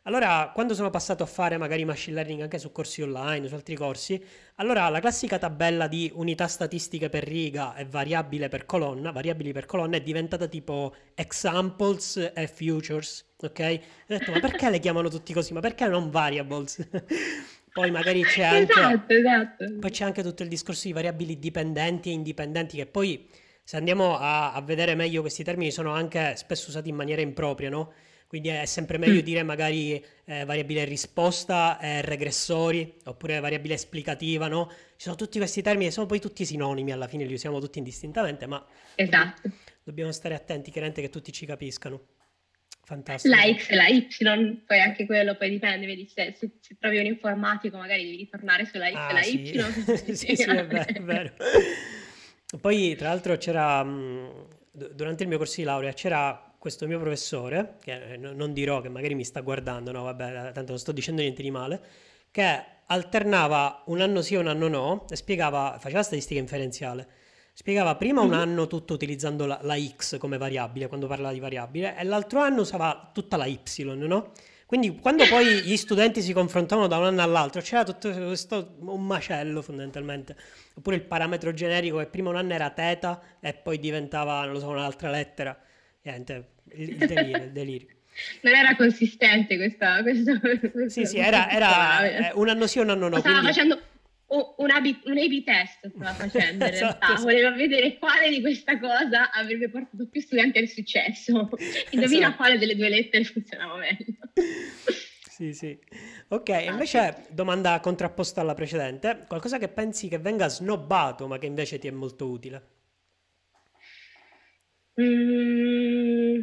Allora, quando sono passato a fare magari machine learning anche su corsi online, su altri corsi, allora la classica tabella di unità statistiche per riga e variabile per colonna, variabili per colonna è diventata tipo examples e futures, ok? Ho detto, ma perché le chiamano tutti così? Ma perché non variables? [LAUGHS] Poi magari c'è anche, esatto, esatto. poi c'è anche tutto il discorso di variabili dipendenti e indipendenti che poi se andiamo a, a vedere meglio questi termini sono anche spesso usati in maniera impropria, no? Quindi è sempre meglio mm. dire magari eh, variabile risposta, eh, regressori, oppure variabile esplicativa, no? Ci sono tutti questi termini, sono poi tutti sinonimi, alla fine li usiamo tutti indistintamente, ma esatto. dobbiamo stare attenti, chiaramente che tutti ci capiscano. Fantastico. La X e la Y, poi anche quello poi dipende, vedi, se, se, se trovi un informatico magari devi ritornare sulla X ah, e la sì. Y. [LAUGHS] sì, sì, è vero, è vero. Poi, tra l'altro, c'era, durante il mio corso di laurea, c'era questo mio professore, che eh, non dirò che magari mi sta guardando, no vabbè, tanto non sto dicendo niente di male, che alternava un anno sì e un anno no e spiegava, faceva statistica inferenziale, spiegava prima un mhm. anno tutto utilizzando la, la x come variabile, quando parlava di variabile, e l'altro anno usava tutta la y, no? Quindi quando [LAUGHS] poi gli studenti si confrontavano da un anno all'altro c'era tutto questo un macello fondamentalmente. Oppure il parametro generico che prima un anno era teta e poi diventava, non lo so, un'altra lettera. Niente, il, delirio, il delirio. [LAUGHS] Non era consistente questa... questa, questa sì, sì, era, era eh, un anno sì, un anno no. Stava quindi... facendo un, AB, un A-B test, stava [LAUGHS] facendo in esatto, realtà. Voleva vedere quale di questa cosa avrebbe portato più studenti al successo. [LAUGHS] Indovina esatto. quale delle due lettere funzionava meglio. Sì, sì. Ok, ah, invece sì. domanda contrapposta alla precedente, qualcosa che pensi che venga snobbato ma che invece ti è molto utile? Mm,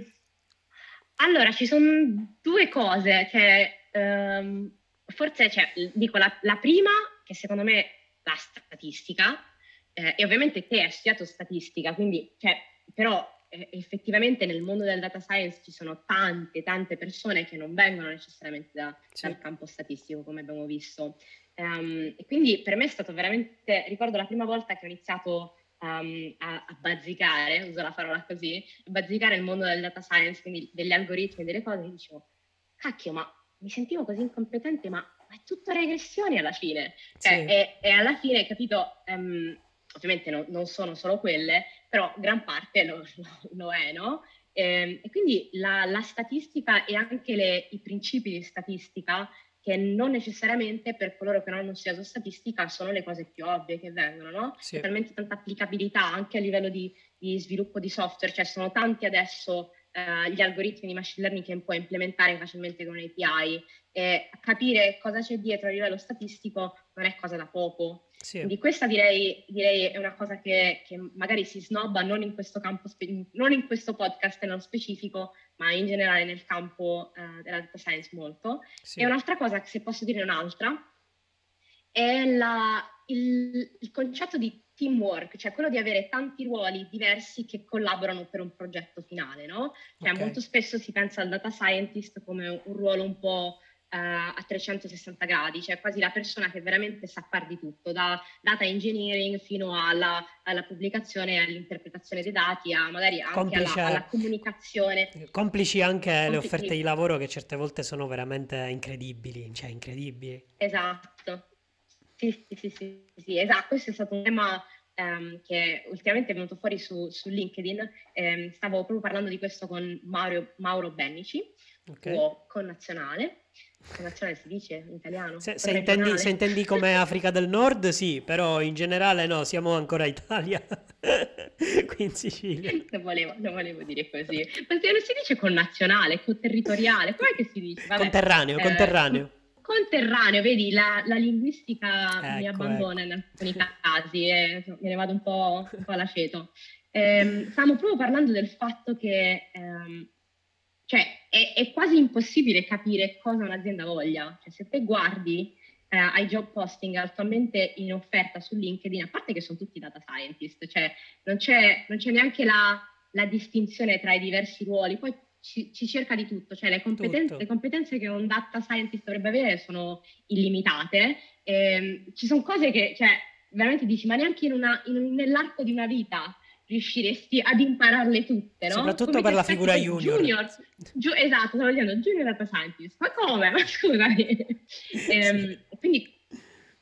allora, ci sono due cose che um, forse cioè, dico la, la, prima, che secondo me è la statistica, eh, e ovviamente te hai studiato statistica, quindi cioè, però eh, effettivamente nel mondo del data science ci sono tante, tante persone che non vengono necessariamente da, sì. dal campo statistico, come abbiamo visto. Um, e quindi per me è stato veramente, ricordo la prima volta che ho iniziato um, a, a, bazzicare, uso la parola così, bazzicare il mondo del data science, quindi degli algoritmi, delle cose, e dicevo, cacchio, ma mi sentivo così incompetente, ma, ma è tutto regressioni alla fine. Cioè, sì. e, e, alla fine, capito, um, ovviamente no, non sono solo quelle, però gran parte lo, lo, lo è, no? E, ehm, e quindi la, la, statistica e anche le, i principi di statistica che non necessariamente per coloro che non hanno studiato statistica sono le cose più ovvie che vengono, no? Sì. C'è talmente tanta applicabilità anche a livello di, di sviluppo di software, cioè sono tanti adesso uh, gli algoritmi di machine learning che puoi implementare facilmente con API e capire cosa c'è dietro a livello statistico non è cosa da poco. Sì. Quindi questa direi, direi, è una cosa che, che, magari si snobba non in questo campo, non in questo podcast nello specifico, ma in generale nel campo uh, della data science molto. Sì. E un'altra cosa, se posso dire un'altra, è la, il, il concetto di teamwork, cioè quello di avere tanti ruoli diversi che collaborano per un progetto finale, no? Cioè okay. molto spesso si pensa al data scientist come un ruolo un po' uh, a 360 gradi, cioè quasi la persona che veramente sa fare di tutto, da data engineering fino alla, alla pubblicazione, all'interpretazione dei dati, a magari anche Complice, alla, alla, comunicazione. Complici anche Complici. le offerte di lavoro che certe volte sono veramente incredibili, cioè incredibili. Esatto. Sì, sì, sì, sì, sì, esatto, questo è stato un tema ehm, che ultimamente è venuto fuori su, su LinkedIn, ehm, stavo proprio parlando di questo con Mauro, Mauro Bennici, okay. tuo connazionale, connazionale si dice in italiano? Se, se, intendi, se, intendi, come [LAUGHS] Africa del Nord, sì, però in generale no, siamo ancora Italia, [LAUGHS] qui in Sicilia. Non volevo, non volevo dire così, perché non si dice connazionale, conterritoriale, com'è che si dice? Vabbè, conterraneo, eh, conterraneo. Conterraneo, vedi, la, la linguistica ecco, mi abbandona ecco. in alcuni casi e me ne vado un po', un po all'aceto. Eh, stavamo proprio parlando del fatto che ehm, cioè, è, è, quasi impossibile capire cosa un'azienda voglia. Cioè, se te guardi eh, ai job posting attualmente in offerta su LinkedIn, a parte che sono tutti data scientist, cioè non c'è, non c'è neanche la, la, distinzione tra i diversi ruoli, poi ci, ci cerca di tutto, cioè le competenze, le competenze, che un data scientist dovrebbe avere sono illimitate. E, ehm, ci sono cose che, cioè, veramente dici, ma neanche in una, in, nell'arco di una vita riusciresti ad impararle tutte, no? Soprattutto come per la figura junior. junior giu, esatto, stavo dicendo junior data scientist. Ma come? [LAUGHS] Ma scusami. ehm, quindi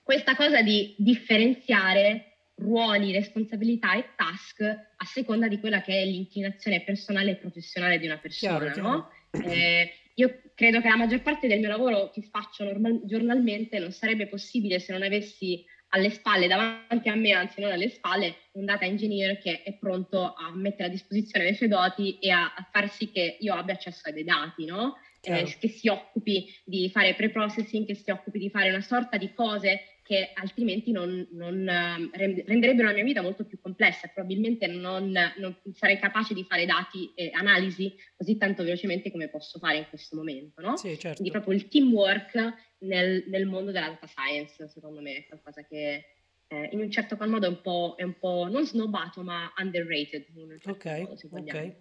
questa cosa di differenziare ruoli, responsabilità e task a seconda di quella che è l'inclinazione personale e professionale di una persona, chiaro, no? Eh, io credo che la maggior parte del mio lavoro che faccio normal- giornalmente non sarebbe possibile se non avessi alle spalle, davanti a me, anzi non alle spalle, un data engineer che è pronto a mettere a disposizione le sue doti e a, a far sì che io abbia accesso ai dati, no? Eh, che si occupi di fare pre-processing, che si occupi di fare una sorta di cose che altrimenti non, non ehm, renderebbero la mia vita molto più complessa. Probabilmente non, non, sarei capace di fare dati e analisi così tanto velocemente come posso fare in questo momento. No? Sì, certo. Quindi proprio il teamwork nel, nel, mondo della data science, secondo me, è qualcosa che eh, in un certo qual modo è un, po', è un po' non snobbato, ma underrated. In certo ok, modo, ok.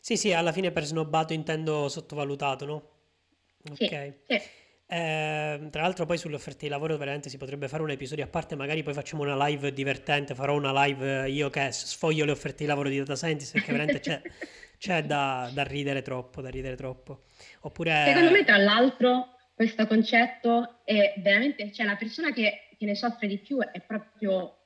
Sì, sì, alla fine per snobbato intendo sottovalutato, no? Ok. Sì, sì. Eh, tra l'altro poi sulle offerte di lavoro veramente si potrebbe fare un episodio a parte, magari poi facciamo una live divertente, farò una live io che sfoglio le offerte di lavoro di data scientist perché veramente c'è, [LAUGHS] c'è da, da, ridere troppo, da ridere troppo. Oppure... Secondo me tra l'altro questo concetto è veramente, cioè la persona che, che ne soffre di più è proprio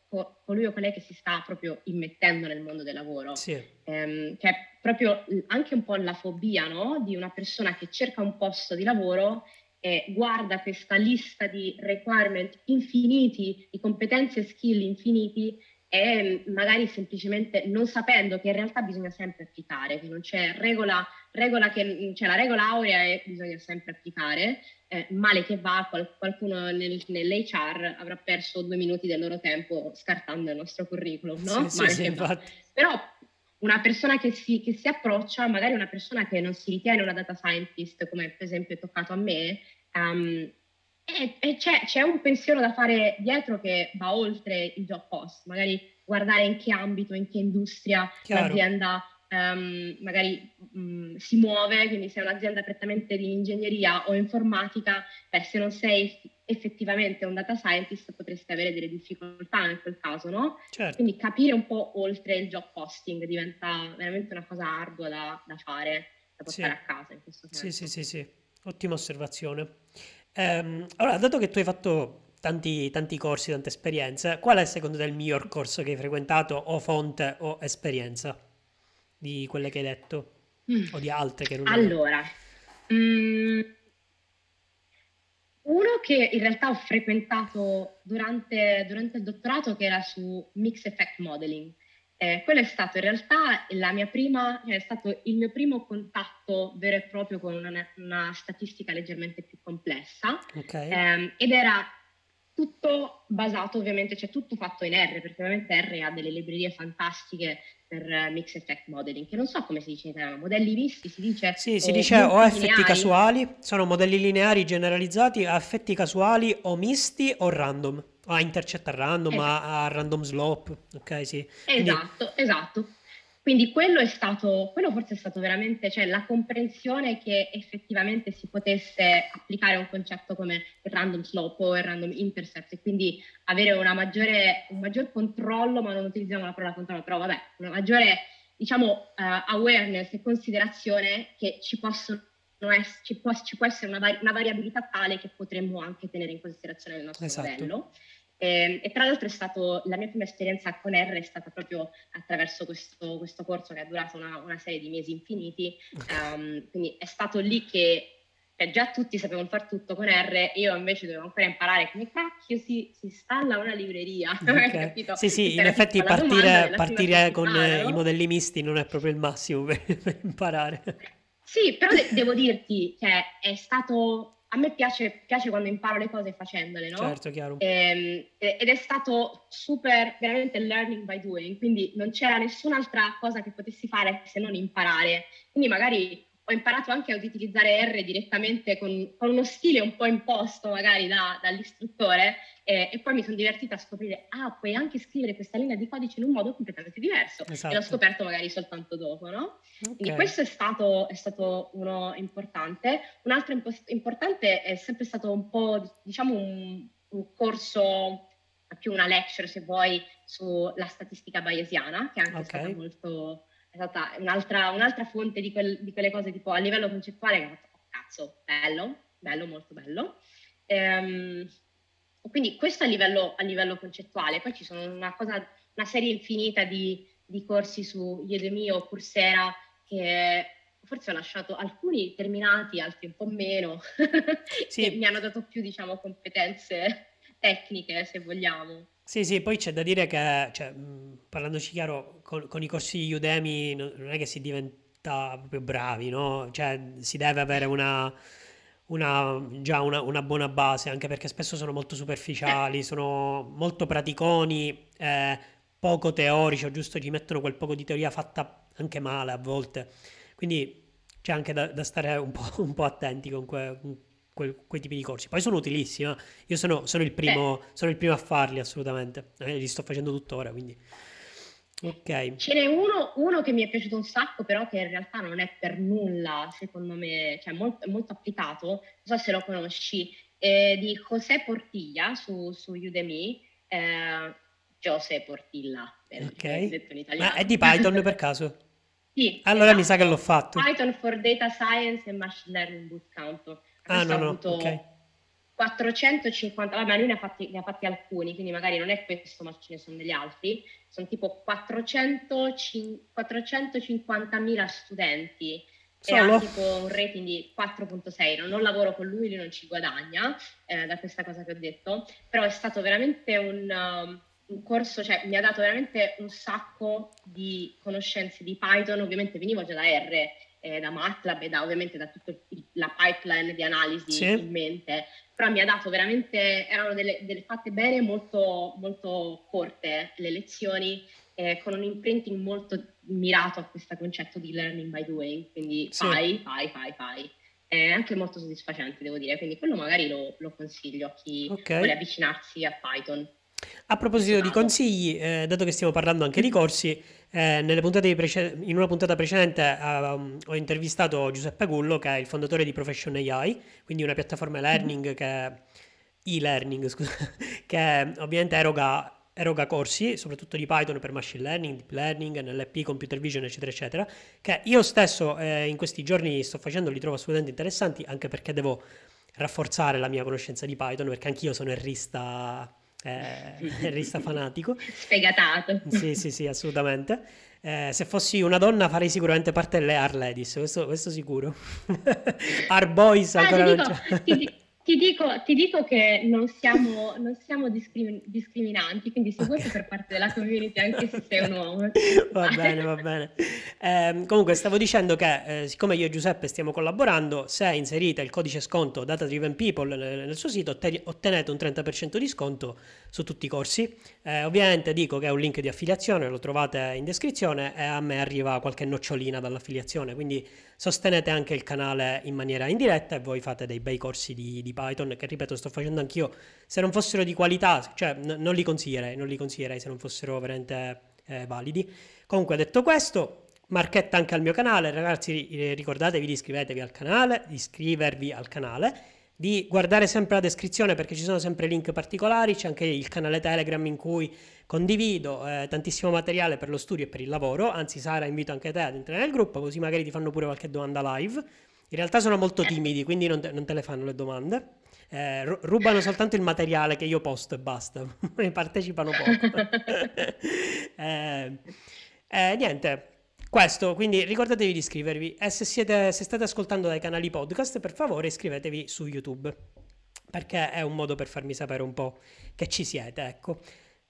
colui o colei che si sta proprio immettendo nel mondo del lavoro. Sì. Ehm, cioè proprio anche un po' la fobia no? di una persona che cerca un posto di lavoro e guarda questa lista di requirement infiniti, di competenze e skill infiniti e magari semplicemente non sapendo che in realtà bisogna sempre applicare, che non c'è regola, regola che, c'è la regola aurea e bisogna sempre applicare, eh, male che va, qual, qualcuno nel, nell'HR avrà perso due minuti del loro tempo scartando il nostro curriculum, no? Sì, sì, sì, Però una persona che si, che si, approccia, magari una persona che non si ritiene una data scientist, come per esempio è toccato a me, um, e, e c'è, c'è, un pensiero da fare dietro che va oltre il job post, magari guardare in che ambito, in che industria Chiaro. l'azienda um, magari um, si muove, quindi se è un'azienda prettamente di ingegneria o informatica, beh, se non sei effettivamente un data scientist potresti avere delle difficoltà in quel caso, no? Certo. Quindi capire un po' oltre il job posting diventa veramente una cosa ardua da, da fare, da portare sì. a casa in questo senso. Sì, sì, sì, sì. Ottima osservazione. Ehm, allora, dato che tu hai fatto tanti, tanti corsi, tante esperienze, qual è secondo te il miglior corso che hai frequentato o fonte o esperienza di quelle che hai detto mm. o di altre che non Allora, mm, uno che in realtà ho frequentato durante, durante il dottorato che era su Mix Effect Modeling eh, quello è stato in realtà la mia prima, cioè è stato il mio primo contatto vero e proprio con una, una statistica leggermente più complessa okay. eh, ed era tutto basato ovviamente, cioè tutto fatto in R, perché ovviamente R ha delle librerie fantastiche per mix effect modeling, che non so come si dice in italiano, modelli visti si dice? Sì, si dice o effetti lineari. casuali, sono modelli lineari generalizzati a effetti casuali o misti o random. A intercetta random, esatto. a, a, random slope, ok sì. Esatto, Quindi... esatto. Quindi quello è stato, quello forse è stato veramente, cioè la comprensione che effettivamente si potesse applicare un concetto come il random slope o il random intercept e quindi avere maggiore, un maggior controllo, ma non utilizziamo la parola controllo, però vabbè, una maggiore diciamo uh, awareness e considerazione che ci possono essere, ci può, ci può essere una, una, variabilità tale che potremmo anche tenere in considerazione nel nostro esatto. modello. E, ehm, e, tra l'altro è stato, la mia prima esperienza con R è stata proprio attraverso questo, questo corso che è durato una, una, serie di mesi infiniti, um, quindi è stato lì che cioè, già tutti sapevano fare tutto con R, io invece dovevo ancora imparare come cacchio si, si installa una libreria. Okay. [LAUGHS] sì, sì, in effetti partire, partire con i modelli misti non è proprio il massimo per, [LAUGHS] per imparare. Sì, però de- devo dirti, cioè, è stato a me piace, piace, quando imparo le cose facendole, no? Certo, chiaro. E, ehm, ed è stato super, veramente learning by doing, quindi non c'era nessun'altra cosa che potessi fare se non imparare. Quindi magari ho imparato anche ad utilizzare R direttamente con, con uno stile un po' imposto magari da, dall'istruttore eh, e poi mi sono divertita a scoprire, ah, puoi anche scrivere questa linea di codice in un modo completamente diverso esatto. e l'ho esatto. scoperto magari soltanto dopo, no? Okay. Quindi questo è stato, è stato, uno importante. Un altro impost- importante è sempre stato un po', diciamo, un, un corso più una lecture se vuoi sulla statistica bayesiana che è anche okay. stata molto stata un'altra, un'altra fonte di, quel, di, quelle cose tipo a livello concettuale che ho fatto, oh, cazzo, bello, bello, molto bello. Ehm, quindi questo a livello, a livello, concettuale, poi ci sono una, cosa, una serie infinita di, di corsi su Udemy o Coursera che forse ho lasciato alcuni terminati, altri un po' meno, [LAUGHS] sì. che mi hanno dato più, diciamo, competenze tecniche, se vogliamo. Sì, sì, poi c'è da dire che, cioè, parlandoci chiaro, con, con i corsi Udemy non è che si diventa proprio bravi, no? Cioè, si deve avere una, una, già una, una buona base, anche perché spesso sono molto superficiali, sono molto praticoni, eh, poco teorici, o giusto ci mettono quel poco di teoria fatta anche male a volte. Quindi c'è anche da, da stare un po', [LAUGHS] un po', attenti con, que, quei, quei, tipi di corsi. Poi sono utilissimi, eh. io sono, sono, il primo, sono, il primo, a farli assolutamente, eh, li sto facendo tuttora, quindi... Ok. Ce n'è uno, uno, che mi è piaciuto un sacco, però che in realtà non è per nulla, secondo me, cioè molto, molto applicato, non so se lo conosci, è di José Portilla su, su Udemy, eh, José Portilla, ok. detto in italiano. Ma è di Python per [LAUGHS] caso? Sì. Allora esatto. mi sa che l'ho fatto. Python for Data Science e Machine Learning Bootcamp. Ah, no, no, ok. 450, vabbè lui ne ha, fatti, ne ha, fatti, alcuni, quindi magari non è questo, ma ce ne sono degli altri, sono tipo 400, 450.000 studenti. Solo? e ha tipo un rating di 4.6, non, non lavoro con lui, lui non ci guadagna eh, da questa cosa che ho detto, però è stato veramente un, um, un corso, cioè mi ha dato veramente un sacco di conoscenze di Python, ovviamente venivo già da R eh, da MATLAB e da, ovviamente da tutta la pipeline di analisi sì. in mente, però mi ha dato veramente, erano delle, delle fatte bene molto, molto corte le lezioni, eh, con un imprinting molto mirato a questo concetto di learning by doing, quindi sì. fai, fai, fai, fai. È anche molto soddisfacente, devo dire, quindi quello magari lo, lo consiglio a chi okay. vuole avvicinarsi a Python. A proposito di consigli, eh, dato che stiamo parlando anche di corsi, eh, prece- in una puntata precedente uh, ho intervistato Giuseppe Gullo, che è il fondatore di Profession AI, quindi una piattaforma learning che e-learning, [LAUGHS] scusa, che ovviamente eroga, eroga, corsi, soprattutto di Python per machine learning, deep learning, NLP, computer vision, eccetera, eccetera, che io stesso eh, in questi giorni sto facendo, li trovo assolutamente interessanti, anche perché devo rafforzare la mia conoscenza di Python, perché anch'io sono errista eh, [LAUGHS] rista fanatico. Sfegatato. Sì, sì, sì, assolutamente. Eh, se fossi una donna farei sicuramente parte delle Ar Ladies, questo, questo sicuro. [LAUGHS] Ar Boys ancora ah, non c'è. Ti dico, ti dico, che non siamo, non siamo discrimin- discriminanti, quindi sei okay. per parte della community anche se sei un uomo. [LAUGHS] va bene, va bene. Eh, comunque stavo dicendo che eh, siccome io e Giuseppe stiamo collaborando, se inserite il codice sconto Data Driven People nel, nel suo sito ottenete un 30% di sconto su tutti i corsi. Eh, ovviamente dico che è un link di affiliazione, lo trovate in descrizione e a me arriva qualche nocciolina dall'affiliazione, quindi sostenete anche il canale in maniera indiretta e voi fate dei bei corsi di, di Python che ripeto sto facendo anch'io se non fossero di qualità cioè n- non li consiglierei non li consiglierei se non fossero veramente eh, validi. Comunque detto questo marchetta anche al mio canale. Ragazzi ricordatevi di iscrivervi al canale di iscrivervi al canale di guardare sempre la descrizione perché ci sono sempre link particolari, c'è anche il canale Telegram in cui condivido eh, tantissimo materiale per lo studio e per il lavoro, anzi Sara invito anche te ad entrare nel gruppo così magari ti fanno pure qualche domanda live In realtà sono molto timidi, quindi non te, non te le fanno le domande. Eh, rubano soltanto il materiale che io posto e basta, [LAUGHS] partecipano poco. [LAUGHS] eh, eh, niente, questo, quindi ricordatevi di iscrivervi e se, siete, se state ascoltando dai canali podcast, per favore iscrivetevi su YouTube, perché è un modo per farmi sapere un po' che ci siete, ecco.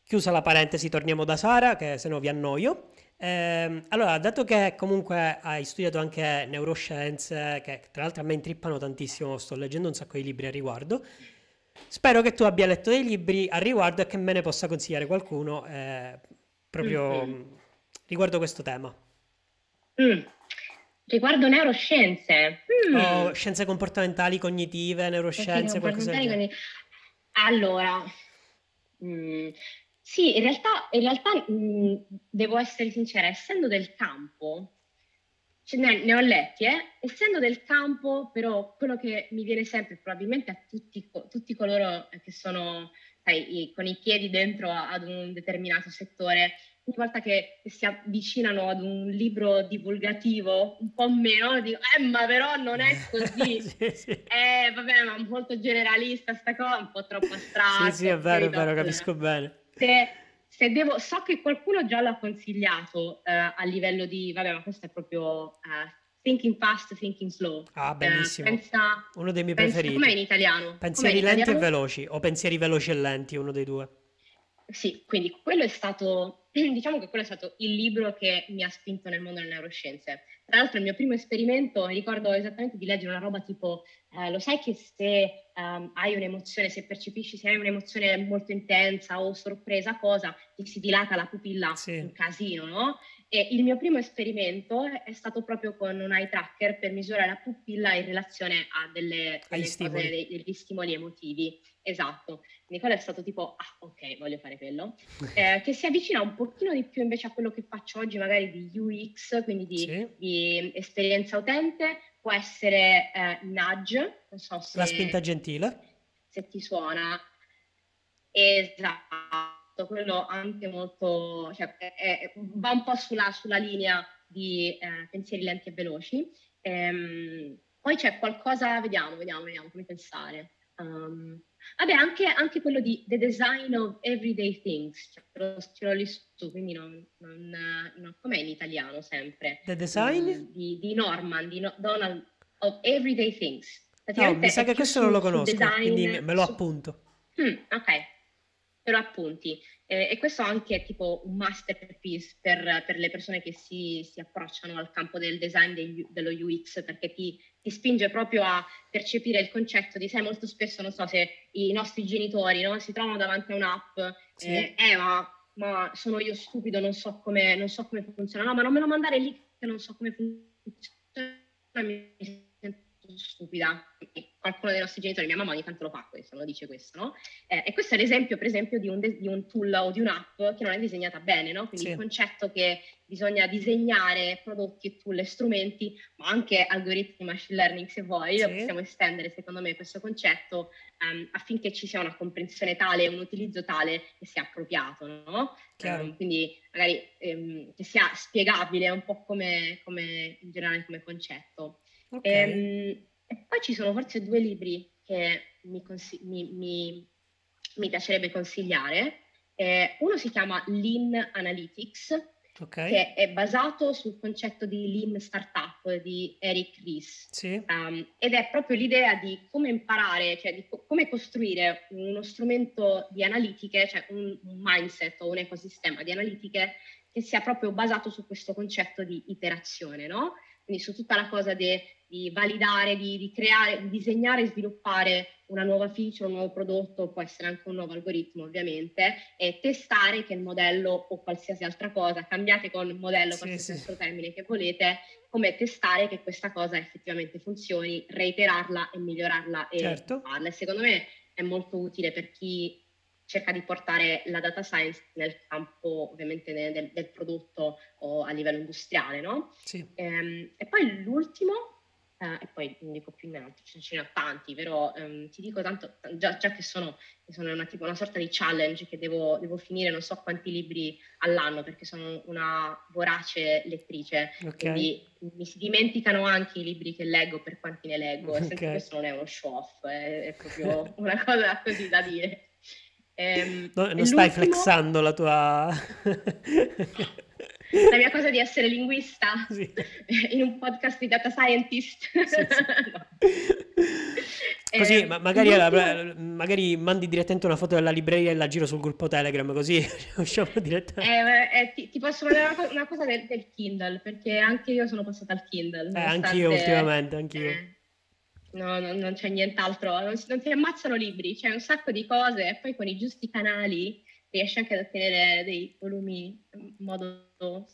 Chiusa la parentesi, torniamo da Sara, che se no vi annoio. Eh, allora, dato che comunque hai studiato anche neuroscienze, che tra l'altro a me intrippano tantissimo, sto leggendo un sacco di libri a riguardo, spero che tu abbia letto dei libri a riguardo e che me ne possa consigliare qualcuno eh, proprio mm-hmm. riguardo questo tema. Mm. Riguardo neuroscienze. Mm. O scienze comportamentali, cognitive, neuroscienze, qualcosa del genere. Allora, mm, sì, in realtà, in realtà mh, mhmm, devo essere sincera, essendo del campo, cioè ne, ne, ho letti, eh? essendo del campo, però quello che mi viene sempre, probabilmente a tutti, tutti coloro che sono sai, con i piedi dentro ad un determinato settore, ogni volta che si avvicinano ad un libro divulgativo un po' meno, dico, eh ma però non è [LAUGHS] così, sì, sì. Eh, vabbè ma molto generalista sta cosa, un po' troppo astratto. Sì, sì, è vero, è vero, capisco bene se, se devo, so che qualcuno già l'ha consigliato eh, a livello di, vabbè, ma questo è proprio uh, thinking fast, thinking slow. Ah, bellissimo. Eh, pensa, uno dei miei pensa, preferiti. Com'è in italiano? Pensieri in lenti italiano? e veloci, o pensieri veloci e lenti, uno dei due. Sì, quindi quello è stato, [CLEARS THROAT] diciamo che quello è stato il libro che mi ha spinto nel mondo delle neuroscienze. Tra l'altro il mio primo esperimento, mi ricordo esattamente di leggere una roba tipo, eh, lo sai che se um, hai un'emozione, se percepisci, se hai un'emozione molto intensa o sorpresa, cosa, ti si dilata la pupilla sì. un casino, no? E il mio primo esperimento è stato proprio con un eye tracker per misurare la pupilla in relazione a delle, delle stimoli. Cose, degli stimoli emotivi. Esatto. Nicola è stato tipo, ah ok, voglio fare quello. Eh, che si avvicina un pochino di più invece a quello che faccio oggi, magari di UX, quindi di, sì. di esperienza utente, può essere eh, nudge, non so se... La spinta gentile. Se ti suona. Esatto quello anche molto, cioè, è, va un po' sulla, sulla linea di eh, pensieri lenti e veloci. Ehm, poi c'è qualcosa, vediamo, vediamo, vediamo come pensare. Um, vabbè, anche, anche, quello di The Design of Everyday Things, ce l'ho lì su, quindi non, non, non com'è in italiano sempre. The Design? Um, di, di, Norman, di no, Donald of Everyday Things. No, mi sa che questo non lo conosco, quindi me lo appunto. Hmm, ok, te lo appunti. Eh, e questo anche è tipo un masterpiece per, per le persone che si, si, approcciano al campo del design del, dello UX, perché ti, ti, spinge proprio a percepire il concetto di, sai, molto spesso, non so se i nostri genitori no, si trovano davanti a un'app, sì. eh, eh ma, ma, sono io stupido, non so, come, non so come funziona, no, ma non me lo mandare lì che non so come funziona, mi stupida. Qualcuno dei nostri genitori, mia mamma ogni tanto lo fa questo, lo dice questo, no? Eh, e questo è l'esempio, per esempio, di un, de- di un, tool o di un'app che non è disegnata bene, no? Quindi sì. il concetto che bisogna disegnare prodotti tool e strumenti, ma anche algoritmi machine learning se vuoi, sì. possiamo estendere secondo me questo concetto um, affinché ci sia una comprensione tale, un utilizzo tale che sia appropriato, no? Um, quindi magari um, che sia spiegabile un po' come, come in generale come concetto. Okay. Ehm, e poi ci sono forse due libri che mi, consi- mi, mi, mi piacerebbe consigliare. Eh, uno si chiama Lean Analytics, okay. che è basato sul concetto di Lean Startup di Eric Ries. Sì. Um, ed è proprio l'idea di come imparare, cioè di co- come costruire uno strumento di analitiche, cioè un, un mindset o un ecosistema di analitiche che sia proprio basato su questo concetto di iterazione, no? Quindi su tutta la cosa de, di validare, di, di, creare, di disegnare e sviluppare una nuova feature, un nuovo prodotto, può essere anche un nuovo algoritmo ovviamente, e testare che il modello o qualsiasi altra cosa, cambiate con modello, sì, qualsiasi sì. altro termine che volete, come testare che questa cosa effettivamente funzioni, reiterarla e migliorarla e certo. farla. E secondo me è molto utile per chi cerca di portare la data science nel campo ovviamente del, del prodotto o a livello industriale, no? Sì. Ehm, e poi l'ultimo Uh, e poi non dico più niente, ce ne ho tanti, però um, ti dico tanto, già, già che sono, sono una, tipo, una, sorta di challenge che devo, devo, finire non so quanti libri all'anno perché sono una vorace lettrice, okay. quindi mi si dimenticano anche i libri che leggo per quanti ne leggo, okay. e questo non è uno show off, è, è proprio una cosa così da dire. Um, no, non stai flexando la tua... [LAUGHS] la mia cosa di essere linguista sì. [LAUGHS] in un podcast di data scientist. Sì, sì. [LAUGHS] Così eh, ma magari, molto... magari, mandi direttamente una foto della libreria e la giro sul gruppo Telegram, così usciamo direttamente. Eh, eh, ti, ti, posso mandare una, una cosa del, del, Kindle, perché anche io sono passata al Kindle. Eh, anch'io ultimamente, anch'io. No, no, non c'è nient'altro, non, non ti ammazzano libri, c'è un sacco di cose e poi con i giusti canali riesci anche ad ottenere dei volumi in modo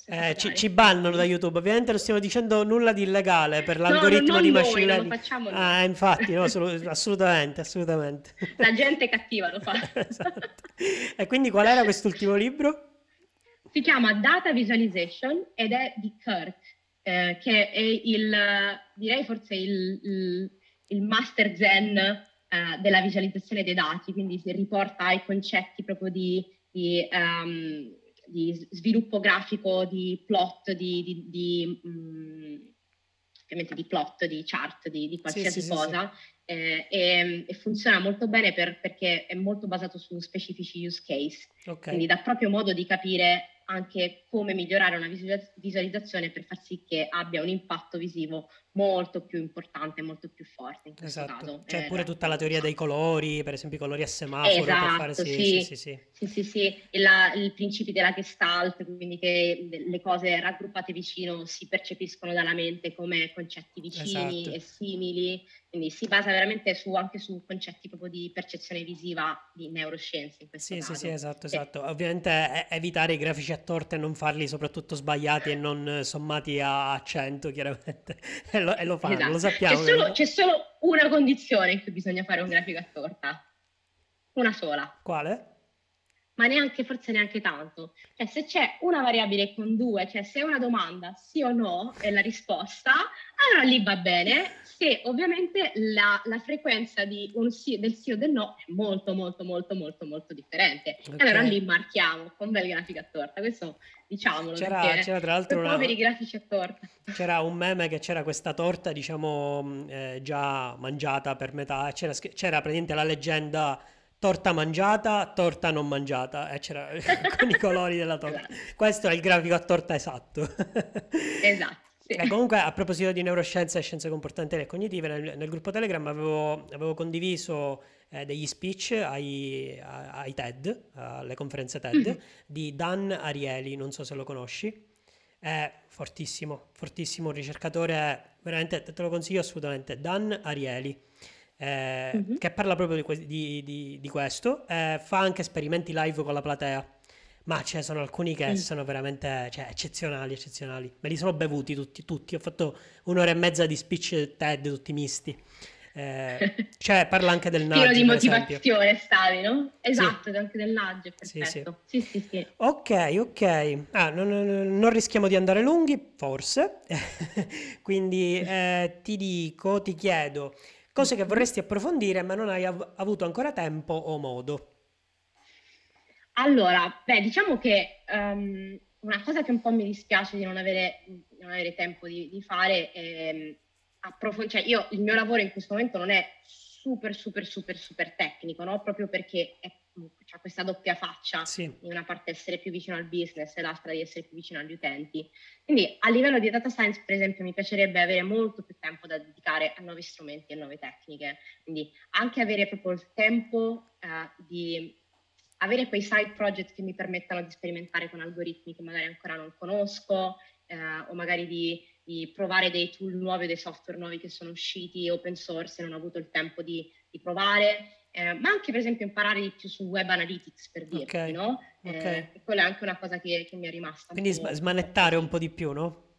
eh, ci, ci, bannano da YouTube. Ovviamente non stiamo dicendo nulla di illegale per l'algoritmo no, di machine learning. ah infatti no, [LAUGHS] assolutamente assolutamente. La gente cattiva lo fa. [LAUGHS] Esatto. e quindi qual era quest'ultimo libro? si chiama Data Visualization ed è di Kirk eh, che è il direi forse il, il, il master zen eh, della visualizzazione dei dati, quindi si riporta ai concetti proprio di, di, um, di sviluppo grafico, di plot, di, di, um, ovviamente di plot, di chart, di, di qualsiasi sì, cosa. Sì, eh, e, e, funziona molto bene per, perché è molto basato su specifici use case, okay. quindi dà proprio modo di capire anche come migliorare una visualizzazione per far sì che abbia un impatto visivo molto più importante, molto più forte in questo esatto. caso. C'è eh, pure tutta la teoria dei colori, per esempio i colori a semaforo esatto, per fare sì, sì, sì, sì. sì, sì, sì. La, il principio della gestalt, quindi che le cose raggruppate vicino si percepiscono dalla mente come concetti vicini esatto. e simili, quindi si basa veramente su, anche su concetti proprio di percezione visiva di neuroscienze in questo sì, caso. Sì, sì, esatto, esatto. Ovviamente evitare i grafici a torte e non farli soprattutto sbagliati e non sommati a 100 chiaramente lo, e lo fanno, esatto. lo sappiamo. C'è solo, c'è solo una condizione in cui bisogna fare un grafico a torta. Una sola. Quale? Ma neanche, forse neanche tanto. Cioè, se c'è una variabile con due, cioè se è una domanda sì o no è la risposta, allora lì va bene. Se ovviamente la, la frequenza sì, del sì o del no è molto, molto, molto, molto, molto differente. Okay. Allora lì marchiamo con bel grafico a torta. Questo diciamolo. C'era, c'era tra l'altro una, poveri grafici a torta. C'era un meme che c'era questa torta, diciamo, eh, già mangiata per metà. C'era, c'era praticamente la leggenda torta mangiata, torta non mangiata. E c'era [LAUGHS] con i colori della torta. Esatto. Questo è il grafico a torta esatto. [LAUGHS] esatto. Sì. Comunque a proposito di neuroscienze e scienze comportamentali e cognitive, nel, nel gruppo Telegram avevo, avevo condiviso eh, degli speech ai, ai, TED, alle conferenze TED, mm-hmm. di Dan Ariely, non so se lo conosci. È fortissimo, fortissimo, un ricercatore, veramente te lo consiglio assolutamente, Dan Ariely. Eh, mm-hmm. che parla proprio di, di, di, di questo, eh, fa anche esperimenti live con la platea, ma ce ne sono alcuni che mm. sono veramente cioè, eccezionali, eccezionali. Me li sono bevuti tutti, tutti. Ho fatto un'ora e mezza di speech TED, tutti misti. Eh, cioè parla anche del [LAUGHS] nudge. Di motivazione stavi, no? Esatto, sì. anche del nudge, perfetto. Sì, sì. sì, sì ok, ok. Ah, non, non, rischiamo di andare lunghi, forse. [LAUGHS] Quindi eh, ti dico, ti chiedo, cose che vorresti approfondire ma non hai av- avuto ancora tempo o modo. Allora, beh, diciamo che um, una cosa che un po' mi dispiace di non avere, di non avere tempo di, di fare è approfondire, cioè io il mio lavoro in questo momento non è super, super, super, super tecnico, no? Proprio perché è, c'è questa doppia faccia, sì. di una parte essere più vicino al business e l'altra di essere più vicino agli utenti. Quindi a livello di data science, per esempio, mi piacerebbe avere molto più tempo da dedicare a nuovi strumenti e nuove tecniche. Quindi anche avere proprio il tempo uh, di avere quei side project che mi permettano di sperimentare con algoritmi che magari ancora non conosco, eh, o magari di di provare dei tool nuovi, dei software nuovi che sono usciti open source e non ho avuto il tempo di, di provare, eh, ma anche per esempio imparare di più su web analytics per dirti, okay. no? Eh, okay. quella è anche una cosa che, che mi è rimasta. Quindi sm- smanettare un po' di più, no?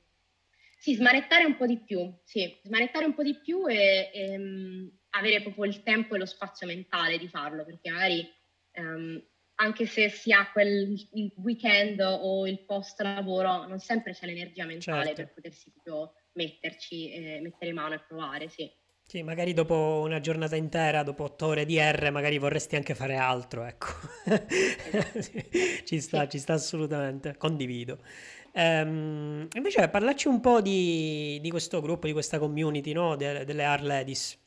Sì, smanettare un po' di più, sì, smanettare un po' di più e, e um, avere proprio il tempo e lo spazio mentale di farlo, perché magari um, anche se si ha quel weekend o il post lavoro, non sempre c'è l'energia mentale certo. per potersi proprio metterci, eh, mettere mano e provare, sì. Sì, magari dopo una giornata intera, dopo otto ore di R, magari vorresti anche fare altro, ecco. [LAUGHS] Ci sta, ci sta assolutamente, condivido. Ehm, invece parlaci un po' di, di questo gruppo, di questa community, no? De- delle Art Ladies.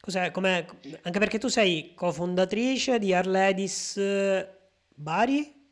Cos'è, com'è? Anche perché tu sei cofondatrice di Art Ladies eh, Bari?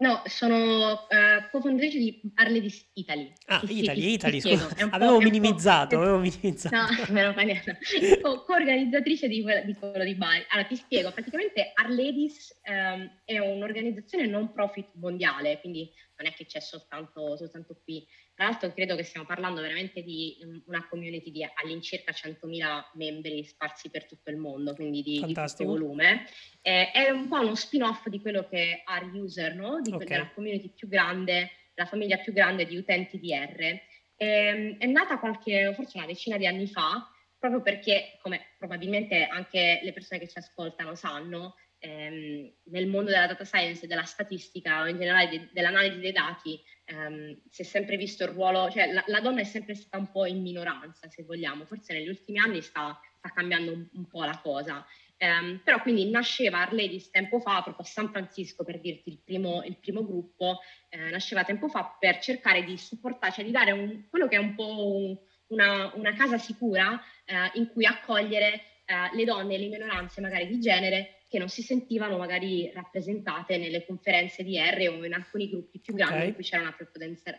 No, sono eh, cofondatrice di Arledis Italy. Ah, sì, Italy, ti, ti Italy, scusa. Un Avevo minimizzato, [LAUGHS] avevo minimizzato. No, me lo fa niente. Co- Co-organizzatrice di, di quello di Bari. Allora, ti spiego, praticamente Arledis ehm, è un'organizzazione non profit mondiale, quindi non è che c'è soltanto, soltanto qui. Tra l'altro credo che stiamo parlando veramente di um, una community di all'incirca 100.000 membri sparsi per tutto il mondo, quindi di, di Fantastico. volume. Eh, è un po' uno spin-off di quello che è R-User, no? Di que- Ok. della community più grande, la famiglia più grande di utenti di R. Ehm, è nata qualche, forse una decina di anni fa, proprio perché, come probabilmente anche le persone che ci ascoltano sanno, ehm, nel mondo della data science e della statistica o in generale de- dell'analisi dei dati ehm, si è sempre visto il ruolo, cioè la, la donna è sempre stata un po' in minoranza, se vogliamo, forse negli ultimi anni sta, sta cambiando un, un po' la cosa. Ehm, però quindi nasceva Arledis tempo fa, proprio a San Francisco per dirti il primo, il primo gruppo, eh, nasceva tempo fa per cercare di supportare, cioè di dare un- quello che è un po' un- una, una casa sicura eh, in cui accogliere eh, le donne e le minoranze magari di genere che non si sentivano magari rappresentate nelle conferenze di R o in alcuni gruppi più grandi Ok. in cui c'era una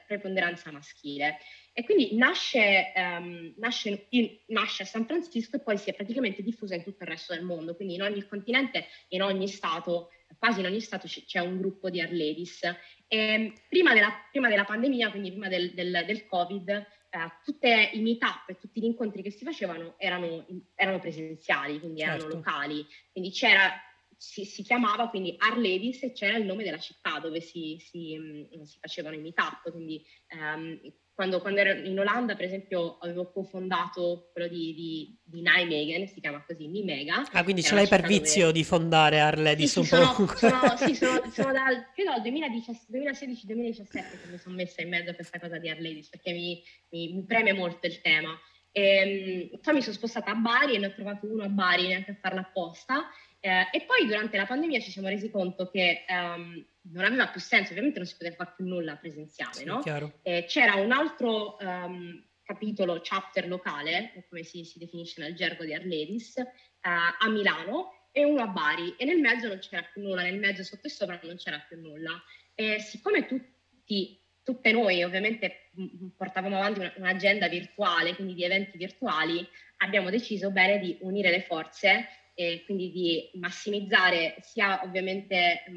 preponderanza, maschile. E quindi nasce, ehm, nasce, in- nasce a San Francisco e poi si è praticamente diffusa in tutto il resto del mondo, quindi in ogni continente, in ogni stato, quasi in ogni stato c- c'è un gruppo di Arledis. E prima, della, prima della pandemia, quindi prima del, del- del Covid, eh, tutte i meetup e tutti gli incontri che si facevano erano, erano presenziali, quindi erano Certo. locali, quindi c'era, si, si chiamava quindi Arledis e c'era il nome della città dove si, si, mh, si facevano i meetup, quindi ehm, quando, quando ero in Olanda, per esempio, avevo cofondato quello di, di, di Nijmegen, si chiama così, Nimega. Ah, quindi ce l'hai per città dove- vizio di fondare Sì, Arledis sì, un sono, po'. sono, [LAUGHS] sì, sono, sono dal, credo dal 2016-2017 che mi sono messa in mezzo a questa cosa di Arledis perché mi, mi, mi preme molto il tema. E, poi mi sono spostata a Bari e ne ho trovato uno a Bari neanche a farla apposta. Eh, e poi durante la pandemia ci siamo resi conto che ehm, non aveva più senso, ovviamente non si poteva fare più nulla presenziale, Sì, no? Eh, c'era un altro ehm, capitolo, chapter locale, come si, si definisce nel gergo di Arledis, eh, a Milano e uno a Bari e nel mezzo non c'era più nulla, nel mezzo sotto e sopra non c'era più nulla. E siccome tutti, tutte noi ovviamente portavamo avanti una- un'agenda virtuale, quindi di eventi virtuali, abbiamo deciso bene di unire le forze e quindi di massimizzare sia ovviamente mh,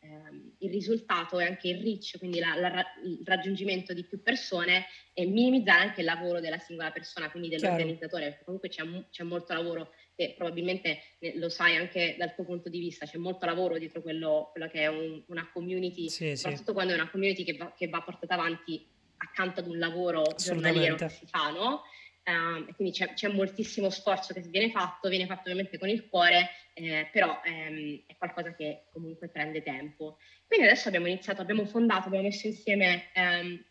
ehm, il risultato e anche il reach, quindi la- la il raggiungimento di più persone e minimizzare anche il lavoro della singola persona, quindi dell'organizzatore, perché comunque c'è, c'è molto lavoro e probabilmente eh, lo sai anche dal tuo punto di vista, c'è molto lavoro dietro quello, quello che è un- una community, Sì, sì, soprattutto quando è una community che va, che va portata avanti accanto ad un lavoro giornaliero che si fa, no? E quindi c'è, c'è moltissimo sforzo che viene fatto, viene fatto ovviamente con il cuore, eh, però ehm, è qualcosa che comunque prende tempo. Quindi adesso abbiamo iniziato, abbiamo fondato, abbiamo messo insieme ehm,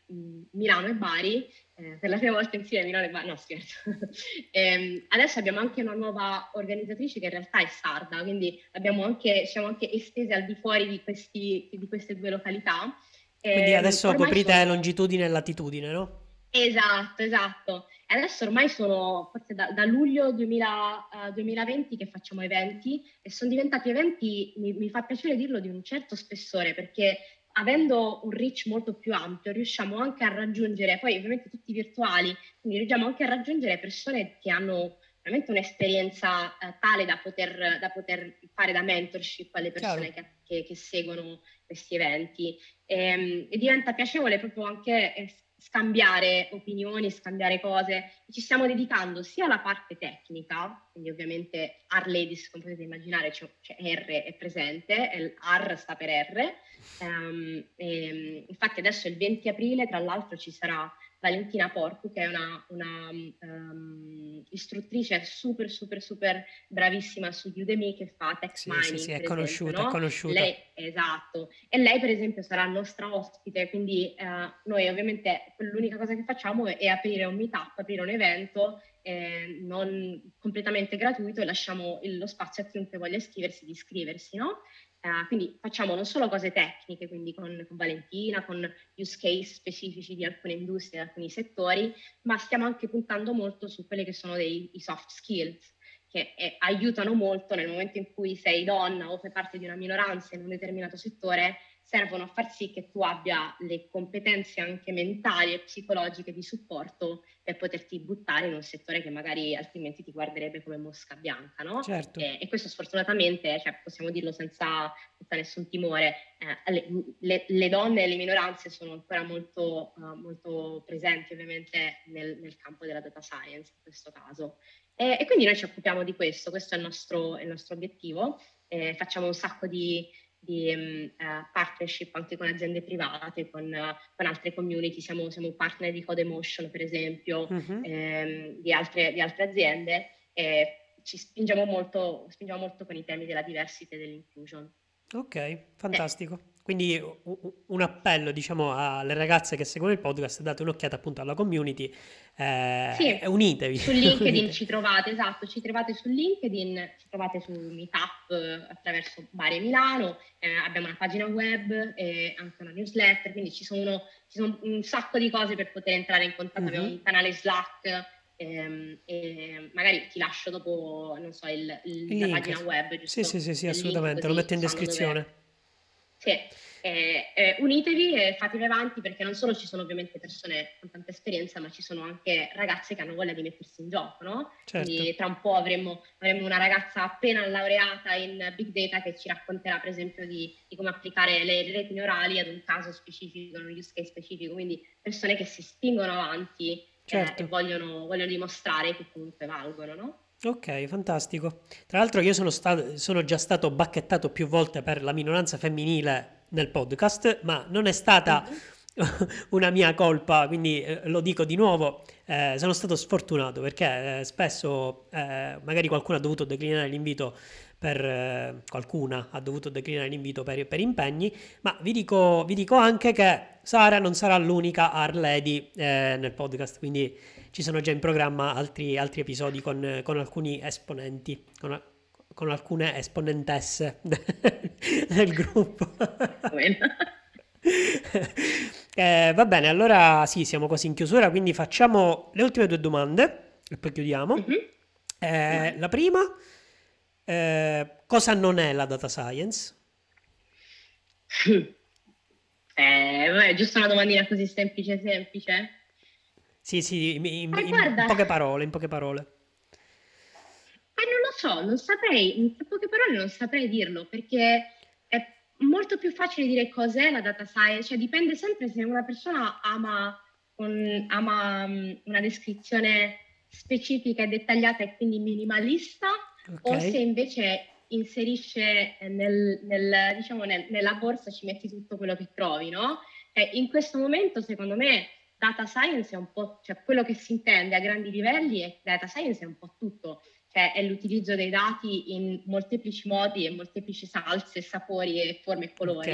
Milano e Bari, eh, per la prima volta insieme Milano e Bari, no scherzo. [LAUGHS] Ehm, adesso abbiamo anche una nuova organizzatrice che in realtà è sarda, quindi abbiamo anche, siamo anche estese al di fuori di, questi, di queste due località. Quindi Ehm, adesso coprite sono- longitudine e latitudine, no? Esatto, esatto. E adesso ormai sono forse da, da luglio 2000, eh, 2020 che facciamo eventi e sono diventati eventi, mi, mi fa piacere dirlo, di un certo spessore perché avendo un reach molto più ampio riusciamo anche a raggiungere, poi ovviamente tutti virtuali, quindi riusciamo anche a raggiungere persone che hanno veramente un'esperienza eh, tale da poter, da poter fare da mentorship alle persone che, che- che seguono questi eventi. Ehm, E, diventa piacevole proprio anche eh, scambiare opinioni, scambiare cose. Ci stiamo dedicando sia alla parte tecnica, quindi ovviamente R-Ladies, come potete immaginare, c'è, c'è R è presente, e R sta per R. Ehm, ehm, infatti adesso il 20 aprile, tra l'altro, ci sarà Valentina Porcu, che è una, una um, istruttrice super, super, super bravissima su Udemy che fa text Sì, mining. sì, sì, è conosciuta, esempio, è no? conosciuta. Lei, esatto, e lei per esempio sarà nostra ospite, quindi eh, noi ovviamente l'unica cosa che facciamo è, è aprire un meetup, aprire un evento eh, non completamente gratuito e lasciamo lo spazio a chiunque voglia iscriversi di iscriversi, no? Eh, quindi facciamo non solo cose tecniche, quindi con, con Valentina, con use case specifici di alcune industrie, di alcuni settori, ma stiamo anche puntando molto su quelle che sono dei soft skills, che eh, aiutano molto nel momento in cui sei donna o fai parte di una minoranza in un determinato settore, servono a far sì che tu abbia le competenze anche mentali e psicologiche di supporto per poterti buttare in un settore che magari altrimenti ti guarderebbe come mosca bianca, no? Certo. E, e questo sfortunatamente, cioè, possiamo dirlo senza, senza nessun timore, eh, le, le- le donne e le minoranze sono ancora molto, eh, molto presenti ovviamente nel, nel campo della data science in questo caso. E, e quindi noi ci occupiamo di questo, questo è il nostro, è il nostro obiettivo. Eh, facciamo un sacco di, di, mm, eh, partnership anche con aziende private, con, eh, con altre community, siamo, siamo partner di Codemotion per esempio, Mhm. ehm, di, altre, di altre aziende e ci spingiamo molto, spingiamo molto con i temi della diversity e dell'inclusion. Ok, fantastico. Quindi un appello, diciamo, alle ragazze che seguono il podcast, date un'occhiata appunto alla community, eh, Sì, e unitevi. su LinkedIn [LAUGHS] unitevi. ci trovate, esatto, ci trovate su LinkedIn, ci trovate su Meetup eh, attraverso Bari Milano, eh, abbiamo una pagina web e anche una newsletter, quindi ci sono, ci sono un sacco di cose per poter entrare in contatto, abbiamo Mhm. un canale Slack ehm, e magari ti lascio dopo, non so, il- il- Il la link. pagina web, Sì, giusto? sì, sì, sì, link assolutamente, lo così metto in dove- descrizione. Sì, eh, eh, unitevi e fatevi avanti perché non solo ci sono ovviamente persone con tanta esperienza, ma ci sono anche ragazze che hanno voglia di mettersi in gioco, no? Certo. Quindi tra un po' avremo, avremo una ragazza appena laureata in Big Data che ci racconterà per esempio di, di come applicare le reti neurali ad un caso specifico, ad un use case specifico, quindi persone che si spingono avanti eh, Certo. e vogliono, vogliono dimostrare che comunque valgono, no? Ok, fantastico. Tra l'altro io sono stato, sono già stato bacchettato più volte per la minoranza femminile nel podcast, ma non è stata Mhm. [LAUGHS] una mia colpa, quindi eh, lo dico di nuovo, eh, sono stato sfortunato perché eh, spesso eh, magari qualcuno ha dovuto declinare l'invito per eh, qualcuna ha dovuto declinare l'invito per, per impegni, ma vi dico, vi dico anche che Sara non sarà l'unica Art Lady nel podcast, quindi ci sono già in programma altri, altri episodi con, con alcuni esponenti, con, con alcune esponentesse [LAUGHS] del gruppo. [LAUGHS] Eh, va bene, allora sì, siamo quasi in chiusura, quindi facciamo le ultime due domande e poi chiudiamo. Mhm. Eh, la prima, eh, cosa non è la data science? [LAUGHS] Eh, vabbè, giusto una domandina così semplice, semplice. Sì, sì, in, in- Ma in guarda- poche parole, in poche parole. Eh, non lo so, non saprei, in poche parole non saprei dirlo, perché è molto più facile dire cos'è la data science, cioè dipende sempre se una persona ama, un- ama mm, una descrizione specifica e dettagliata e quindi minimalista, o se invece inserisce nel, nel, diciamo, nel- nella borsa ci metti tutto quello che trovi, no? Eh, in questo momento, secondo me, data science è un po', cioè quello che si intende a grandi livelli è data science è un po' tutto, cioè è l'utilizzo dei dati in molteplici modi e molteplici salse, sapori e forme e colori. ok,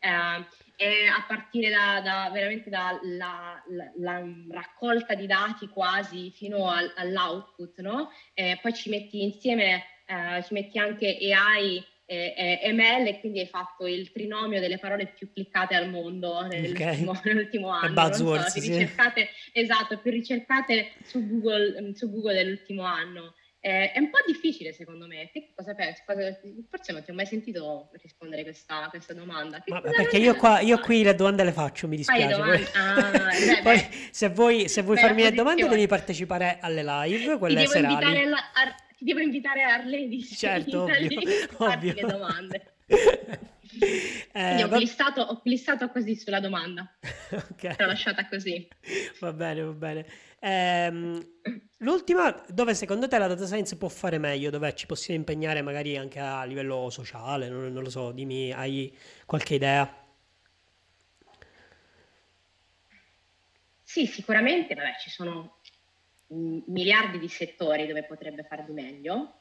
Eh, e a partire da, da- veramente dalla la, la raccolta di dati quasi fino al- all'output, no? Eh, poi ci metti insieme, eh, ci metti anche AI e, e ML e quindi hai fatto il trinomio delle parole più cliccate al mondo nell'ultimo, [LAUGHS] nell'ultimo E anno. buzzwords, so, sì. esatto, più ricercate su Google, su Google dell'ultimo anno. Eh, è un po' difficile secondo me. Te cosa pensi? Forse non ti ho mai sentito rispondere questa, questa domanda. Perché io qua, io qui le domande le faccio, mi dispiace. Poi, Ah, [LAUGHS] beh, poi se vuoi, se vuoi farmi le domande devi partecipare alle live, quelle devo invitare serali. alla- a, ti devo invitare a Arledi Certo, [LAUGHS] ovvio, [LAUGHS] ovvio. le domande. [LAUGHS] Eh, ho va- glissato, ho glissato così sulla domanda. ok. L'ho lasciata così. Va bene, va bene. Ehm, l'ultima, dove secondo te la data science può fare meglio? Dove ci possiamo impegnare magari anche a livello sociale? Non, non lo so, dimmi, hai qualche idea? Sì, sicuramente, vabbè, ci sono miliardi di settori dove potrebbe far di meglio,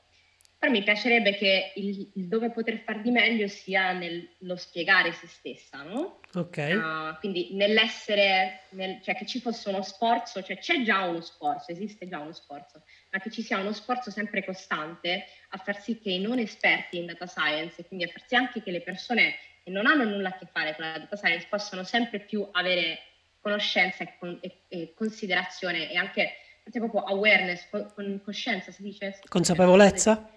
però mi piacerebbe che il, il dove poter far di meglio sia nello spiegare se stessa, no? Ok. Uh, quindi nell'essere, nel, cioè che ci fosse uno sforzo, cioè c'è già uno sforzo, esiste già uno sforzo, ma che ci sia uno sforzo sempre costante a far sì che i non esperti in data science, quindi a far sì anche che le persone che non hanno nulla a che fare con la data science possano sempre più avere conoscenza e, con, e, e considerazione e anche proprio awareness, con, coscienza si dice? Consapevolezza?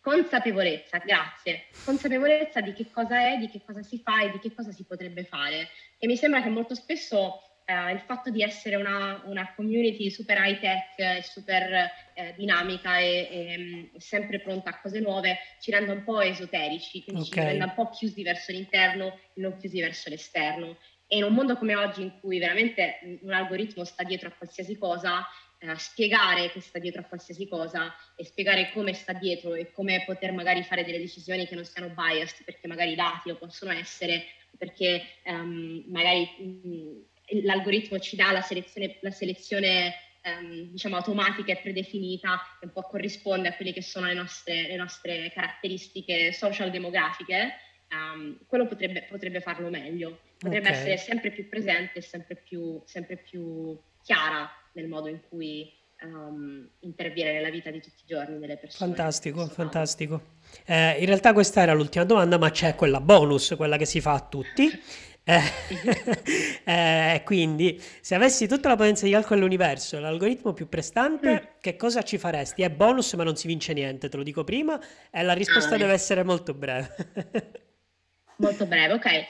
Consapevolezza, grazie. Consapevolezza di che cosa è, di che cosa si fa e di che cosa si potrebbe fare. E mi sembra che molto spesso eh, il fatto di essere una, una, community super high tech e super eh, dinamica e, e, mm, sempre pronta a cose nuove ci renda un po' esoterici, quindi okay. ci renda un po' chiusi verso l'interno e non chiusi verso l'esterno. E in un mondo come oggi in cui veramente un algoritmo sta dietro a qualsiasi cosa, eh, spiegare che sta dietro a qualsiasi cosa e spiegare come sta dietro e come poter magari fare delle decisioni che non siano biased, perché magari i dati lo possono essere, perché um, magari mh, l'algoritmo ci dà la selezione, la selezione um, diciamo automatica e predefinita che un po' corrisponde a quelle che sono le nostre, le nostre caratteristiche social demografiche, um, quello potrebbe, potrebbe, farlo meglio, potrebbe okay. essere sempre più presente e sempre più, sempre più chiara nel modo in cui um, interviene nella vita di tutti i giorni delle persone. Fantastico, fantastico. Eh, in realtà questa era l'ultima domanda, ma c'è quella bonus, quella che si fa a tutti. [LAUGHS] Eh, [LAUGHS] eh, quindi, se avessi tutta la potenza di calcolo dell'universo l'algoritmo più prestante, mm. che cosa ci faresti? È bonus, ma non si vince niente, te lo dico prima, e la risposta ah, deve essere molto breve. [LAUGHS] molto breve, ok.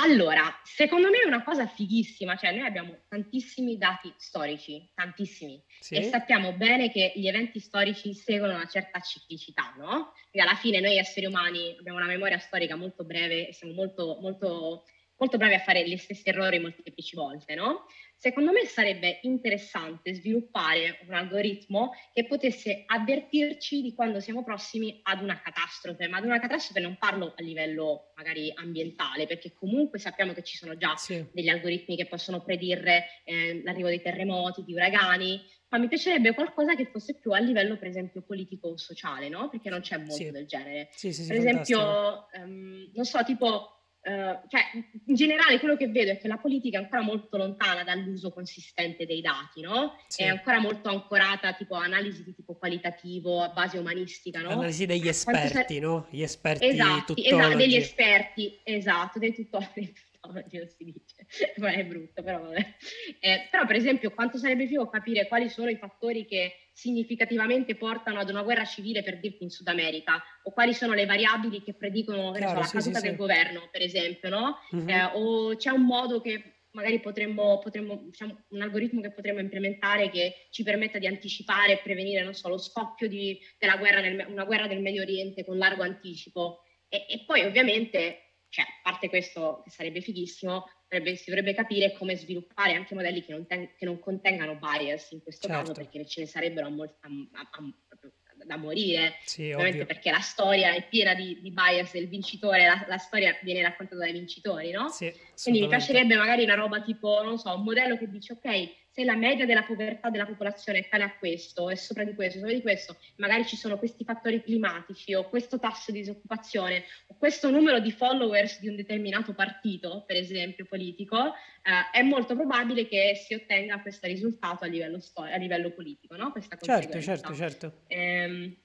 Allora, secondo me è una cosa fighissima, cioè noi abbiamo tantissimi dati storici, tantissimi, sì. e sappiamo bene che gli eventi storici seguono una certa ciclicità, no? Quindi alla fine noi esseri umani abbiamo una memoria storica molto breve e siamo molto, molto, molto bravi a fare gli stessi errori molteplici volte, no? Secondo me sarebbe interessante sviluppare un algoritmo che potesse avvertirci di quando siamo prossimi ad una catastrofe, ma ad una catastrofe non parlo a livello magari ambientale, perché comunque sappiamo che ci sono già sì. degli algoritmi che possono predire eh, l'arrivo dei terremoti, di uragani, ma mi piacerebbe qualcosa che fosse più a livello, per esempio, politico-sociale, no? Perché non c'è molto sì. del genere. Sì, per esempio, um, non so, tipo Uh, cioè, in generale quello che vedo è che la politica è ancora molto lontana dall'uso consistente dei dati, no? Sì. È ancora molto ancorata tipo a analisi di tipo qualitativo, a base umanistica, no? Analisi degli esperti, sare... no? Gli esperti esatto, esatto, degli esperti, esatto, dei tutori, oggi non si dice, ma è brutto, però vabbè. Eh, però per esempio quanto sarebbe figo capire quali sono i fattori che significativamente portano ad una guerra civile per dirti in Sud America o quali sono le variabili che predicono Chiaro, so, la sì, caduta sì, del sì. governo per esempio no? Mm-hmm. Eh, o c'è un modo che magari potremmo, potremmo diciamo, un algoritmo che potremmo implementare che ci permetta di anticipare e prevenire non so, lo scoppio di, della guerra nel, una guerra del Medio Oriente con largo anticipo e, e poi ovviamente cioè, a parte questo che sarebbe fighissimo, dovrebbe, si dovrebbe capire come sviluppare anche modelli che non, ten, che non contengano bias in questo certo. caso, perché ce ne sarebbero a molta, a, a, da morire, sì, ovviamente perché la storia è piena di, di bias del vincitore, la, la, storia viene raccontata dai vincitori, no? Sì, Quindi mi piacerebbe magari una roba tipo, non so, un modello che dice ok, se la media della povertà della popolazione è tale a questo, e sopra di questo, sopra di questo, magari ci sono questi fattori climatici o questo tasso di disoccupazione questo numero di followers di un determinato partito, per esempio politico, eh, è molto probabile che si ottenga questo risultato a livello, stor- a livello politico, no? Questa certo, certo, certo. Ehm,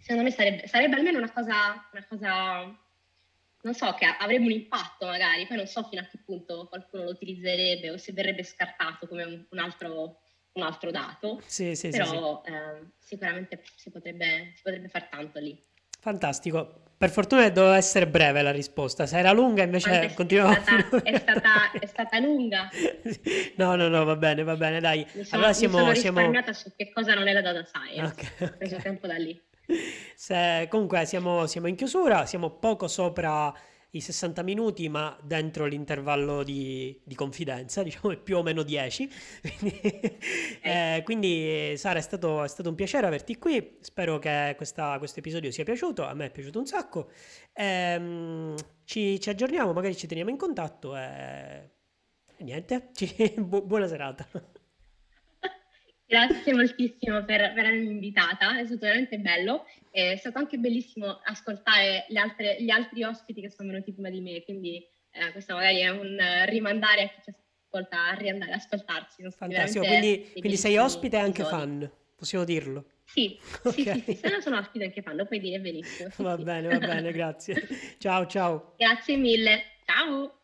secondo me sarebbe, sarebbe almeno una cosa, una cosa non so, che avrebbe un impatto magari, poi non so fino a che punto qualcuno lo utilizzerebbe o se verrebbe scartato come un, un, altro, un altro, dato, sì, sì, però sì, eh, sicuramente si potrebbe, si potrebbe far tanto lì. Fantastico. Per fortuna doveva essere breve la risposta, se era lunga invece continuavo. È stata, è stata, è stata lunga. [LAUGHS] No, no, no, va bene, va bene, dai. Mi sono, allora siamo, mi sono risparmiata siamo... su che cosa non è la data science. Okay, okay. Ho preso tempo da lì. Se, comunque siamo, siamo, in chiusura, siamo poco sopra i 60 minuti, ma dentro l'intervallo di, di confidenza, [LAUGHS] diciamo più o meno 10. [LAUGHS] quindi, eh, quindi Sara, è stato, è stato, un piacere averti qui. Spero che questo episodio sia piaciuto. A me è piaciuto un sacco. Eh, ci, ci, aggiorniamo, magari ci teniamo in contatto. E niente, [LAUGHS] ci, bu- buona serata. Grazie moltissimo per, per, avermi invitata, è stato veramente bello. È stato anche bellissimo ascoltare altre, gli altri ospiti che sono venuti prima di me, quindi eh, questo magari è un rimandare a chi ci ascolta a riandare ad ascoltarsi. Fantastico, quindi, quindi sei ospite e anche fan, possiamo dirlo. Sì, okay. [LAUGHS] sì, sì, sì, se no sono ospite anche fan, lo puoi dire benissimo. Sì, va sì. bene, va bene, grazie. [LAUGHS] Ciao, ciao. Grazie mille, ciao.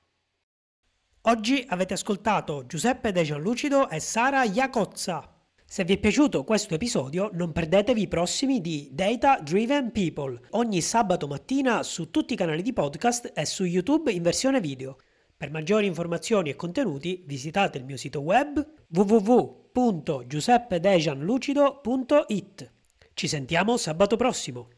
Oggi avete ascoltato Giuseppe De Gianlucido e Sara Iacozza. Se vi è piaciuto questo episodio non perdetevi i prossimi di Data Driven People, ogni sabato mattina su tutti i canali di podcast e su YouTube in versione video. Per maggiori informazioni e contenuti visitate il mio sito web www.giuseppedejanlucido.it. Ci sentiamo sabato prossimo!